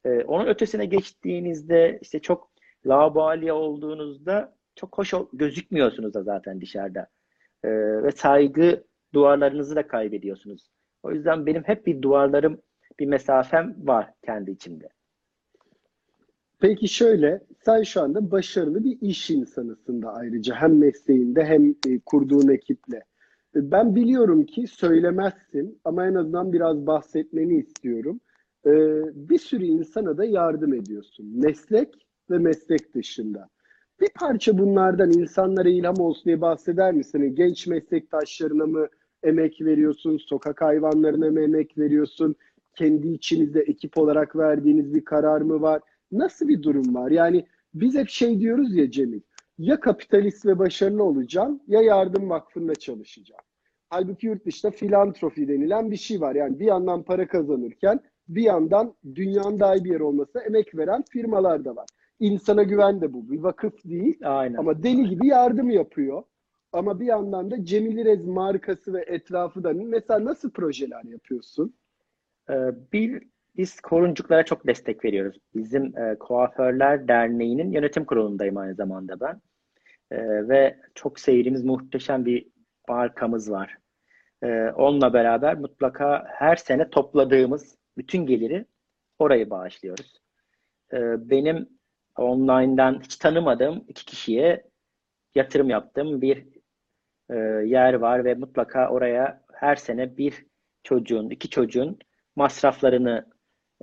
Ee, onun ötesine geçtiğinizde işte çok laubali olduğunuzda çok hoş gözükmüyorsunuz da zaten dışarıda. Ee, ve saygı duvarlarınızı da kaybediyorsunuz. O yüzden benim hep bir duvarlarım, bir mesafem var kendi içimde. Peki şöyle, sen şu anda başarılı bir iş insanısın da ayrıca hem mesleğinde hem e, kurduğun ekiple. E, Ben biliyorum ki söylemezsin ama en azından biraz bahsetmeni istiyorum. E, Bir sürü insana da yardım ediyorsun. Meslek ve meslek dışında. Bir parça bunlardan insanlara ilham olsun diye bahseder misin? Hani Genç meslektaşlarına mı emek veriyorsun? Sokak hayvanlarına mı emek veriyorsun? Kendi içinizde ekip olarak verdiğiniz bir karar mı var? Nasıl bir durum var? Yani biz hep şey diyoruz ya Cemil, ya kapitalist ve başarılı olacağım ya yardım vakfında çalışacağım. Halbuki yurt dışında filantrofi denilen bir şey var. Yani bir yandan para kazanırken bir yandan dünyanın daha iyi bir yer olmasına emek veren firmalar da var. İnsana güven de bu. Bir vakıf değil Aynen. ama deli gibi yardım yapıyor. Ama bir yandan da Cemil İrez markası ve etrafı da mesela nasıl projeler yapıyorsun? Ee, Bir, biz koruncuklara çok destek veriyoruz. Bizim e, Kuaförler Derneği'nin yönetim kurulundayım aynı zamanda ben. Ee, ve çok sevdiğimiz muhteşem bir markamız var. Ee, onunla beraber mutlaka her sene topladığımız bütün geliri orayı bağışlıyoruz. Ee, benim online'dan hiç tanımadığım iki kişiye yatırım yaptığım bir e, yer var ve mutlaka oraya her sene bir çocuğun, iki çocuğun masraflarını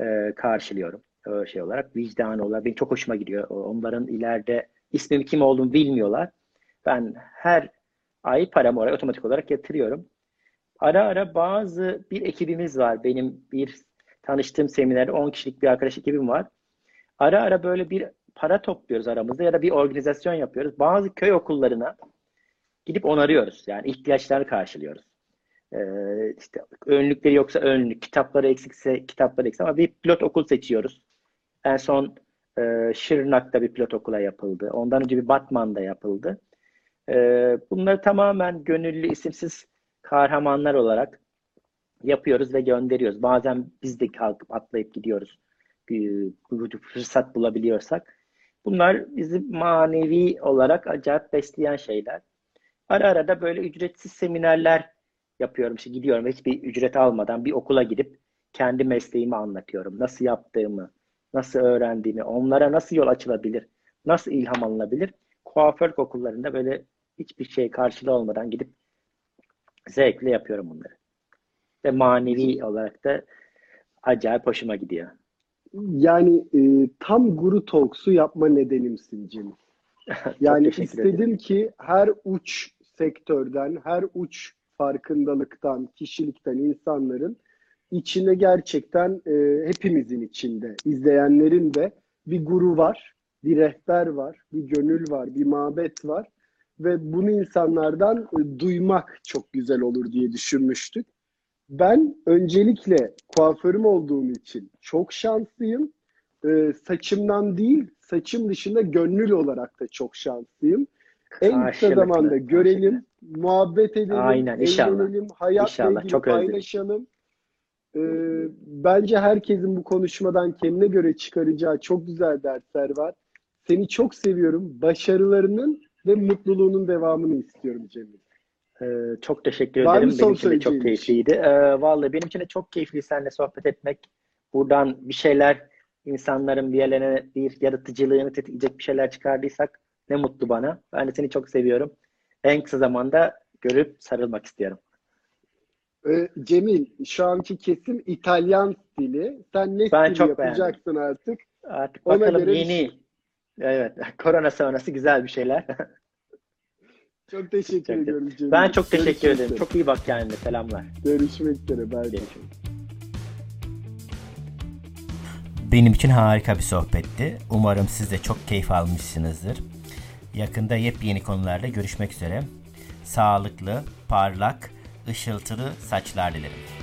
e, karşılıyorum. Öyle şey olarak, vicdan olarak. Benim çok hoşuma gidiyor. Onların ileride ismim kim olduğunu bilmiyorlar. Ben her ay paramı oraya otomatik olarak yatırıyorum. Ara ara bazı bir ekibimiz var. Benim bir tanıştığım seminerde 10 kişilik bir arkadaş ekibim var. Ara ara böyle bir para topluyoruz aramızda ya da bir organizasyon yapıyoruz. Bazı köy okullarına gidip onarıyoruz. Yani ihtiyaçlarını karşılıyoruz. Ee, işte önlükleri yoksa önlük, kitapları eksikse kitapları eksik ama bir pilot okul seçiyoruz. En son e, Şırnak'ta bir pilot okula yapıldı. Ondan önce bir Batman'da yapıldı. Ee, bunları tamamen gönüllü, isimsiz kahramanlar olarak yapıyoruz ve gönderiyoruz. Bazen biz de kalkıp atlayıp gidiyoruz. Bir, bir fırsat bulabiliyorsak. Bunlar bizi manevi olarak acayip besleyen şeyler. Ara ara da böyle ücretsiz seminerler yapıyorum. İşte gidiyorum hiçbir ücret almadan bir okula gidip kendi mesleğimi anlatıyorum. Nasıl yaptığımı, nasıl öğrendiğimi, onlara nasıl yol açılabilir, nasıl ilham alınabilir. Kuaför okullarında böyle hiçbir şey karşılığı olmadan gidip zevkle yapıyorum bunları. Ve manevi olarak da acayip hoşuma gidiyor. Yani e, tam Guru Talks'u yapma nedenimsin Cemil. Yani istedim ederim. ki her uç sektörden, her uç farkındalıktan, kişilikten insanların içinde gerçekten e, hepimizin içinde, izleyenlerin de bir guru var, bir rehber var, bir gönül var, bir mabet var ve bunu insanlardan e, duymak çok güzel olur diye düşünmüştük. Ben öncelikle kuaförüm olduğum için çok şanslıyım. Ee, saçımdan değil, saçım dışında gönül olarak da çok şanslıyım. En kısa zamanda görelim, muhabbet edelim, Aynen, inşallah. eğlenelim, hayatla İnşallah, çok paylaşalım. Ee, bence herkesin bu konuşmadan kendine göre çıkaracağı çok güzel dersler var. Seni çok seviyorum. Başarılarının ve mutluluğunun devamını istiyorum Cemil. Ee, çok teşekkür Var ederim. Benim için de çok şey? keyifliydi. Ee, vallahi benim için de çok keyifli seninle sohbet etmek. Buradan bir şeyler insanların bir yerlerine bir yaratıcılığını tetikleyecek bir şeyler çıkardıysak ne mutlu bana. Ben de seni çok seviyorum. En kısa zamanda görüp sarılmak istiyorum. Ee, Cemil, şu anki kesim İtalyan stili. Sen ne Ben çok yapacaksın artık? Artık Ona bakalım göre yeni. Evet. Korona sonrası güzel bir şeyler. Çok teşekkür Çok- ediyorum Cemil. ben çok teşekkür Görüşmek ederim. üzere. Çok iyi bak kendine. Selamlar. Görüşmek üzere. Bye. Görüşürüz. Benim için harika bir sohbetti. Umarım siz de çok keyif almışsınızdır. Yakında yepyeni konularda görüşmek üzere. Sağlıklı, parlak, ışıltılı saçlar dilerim.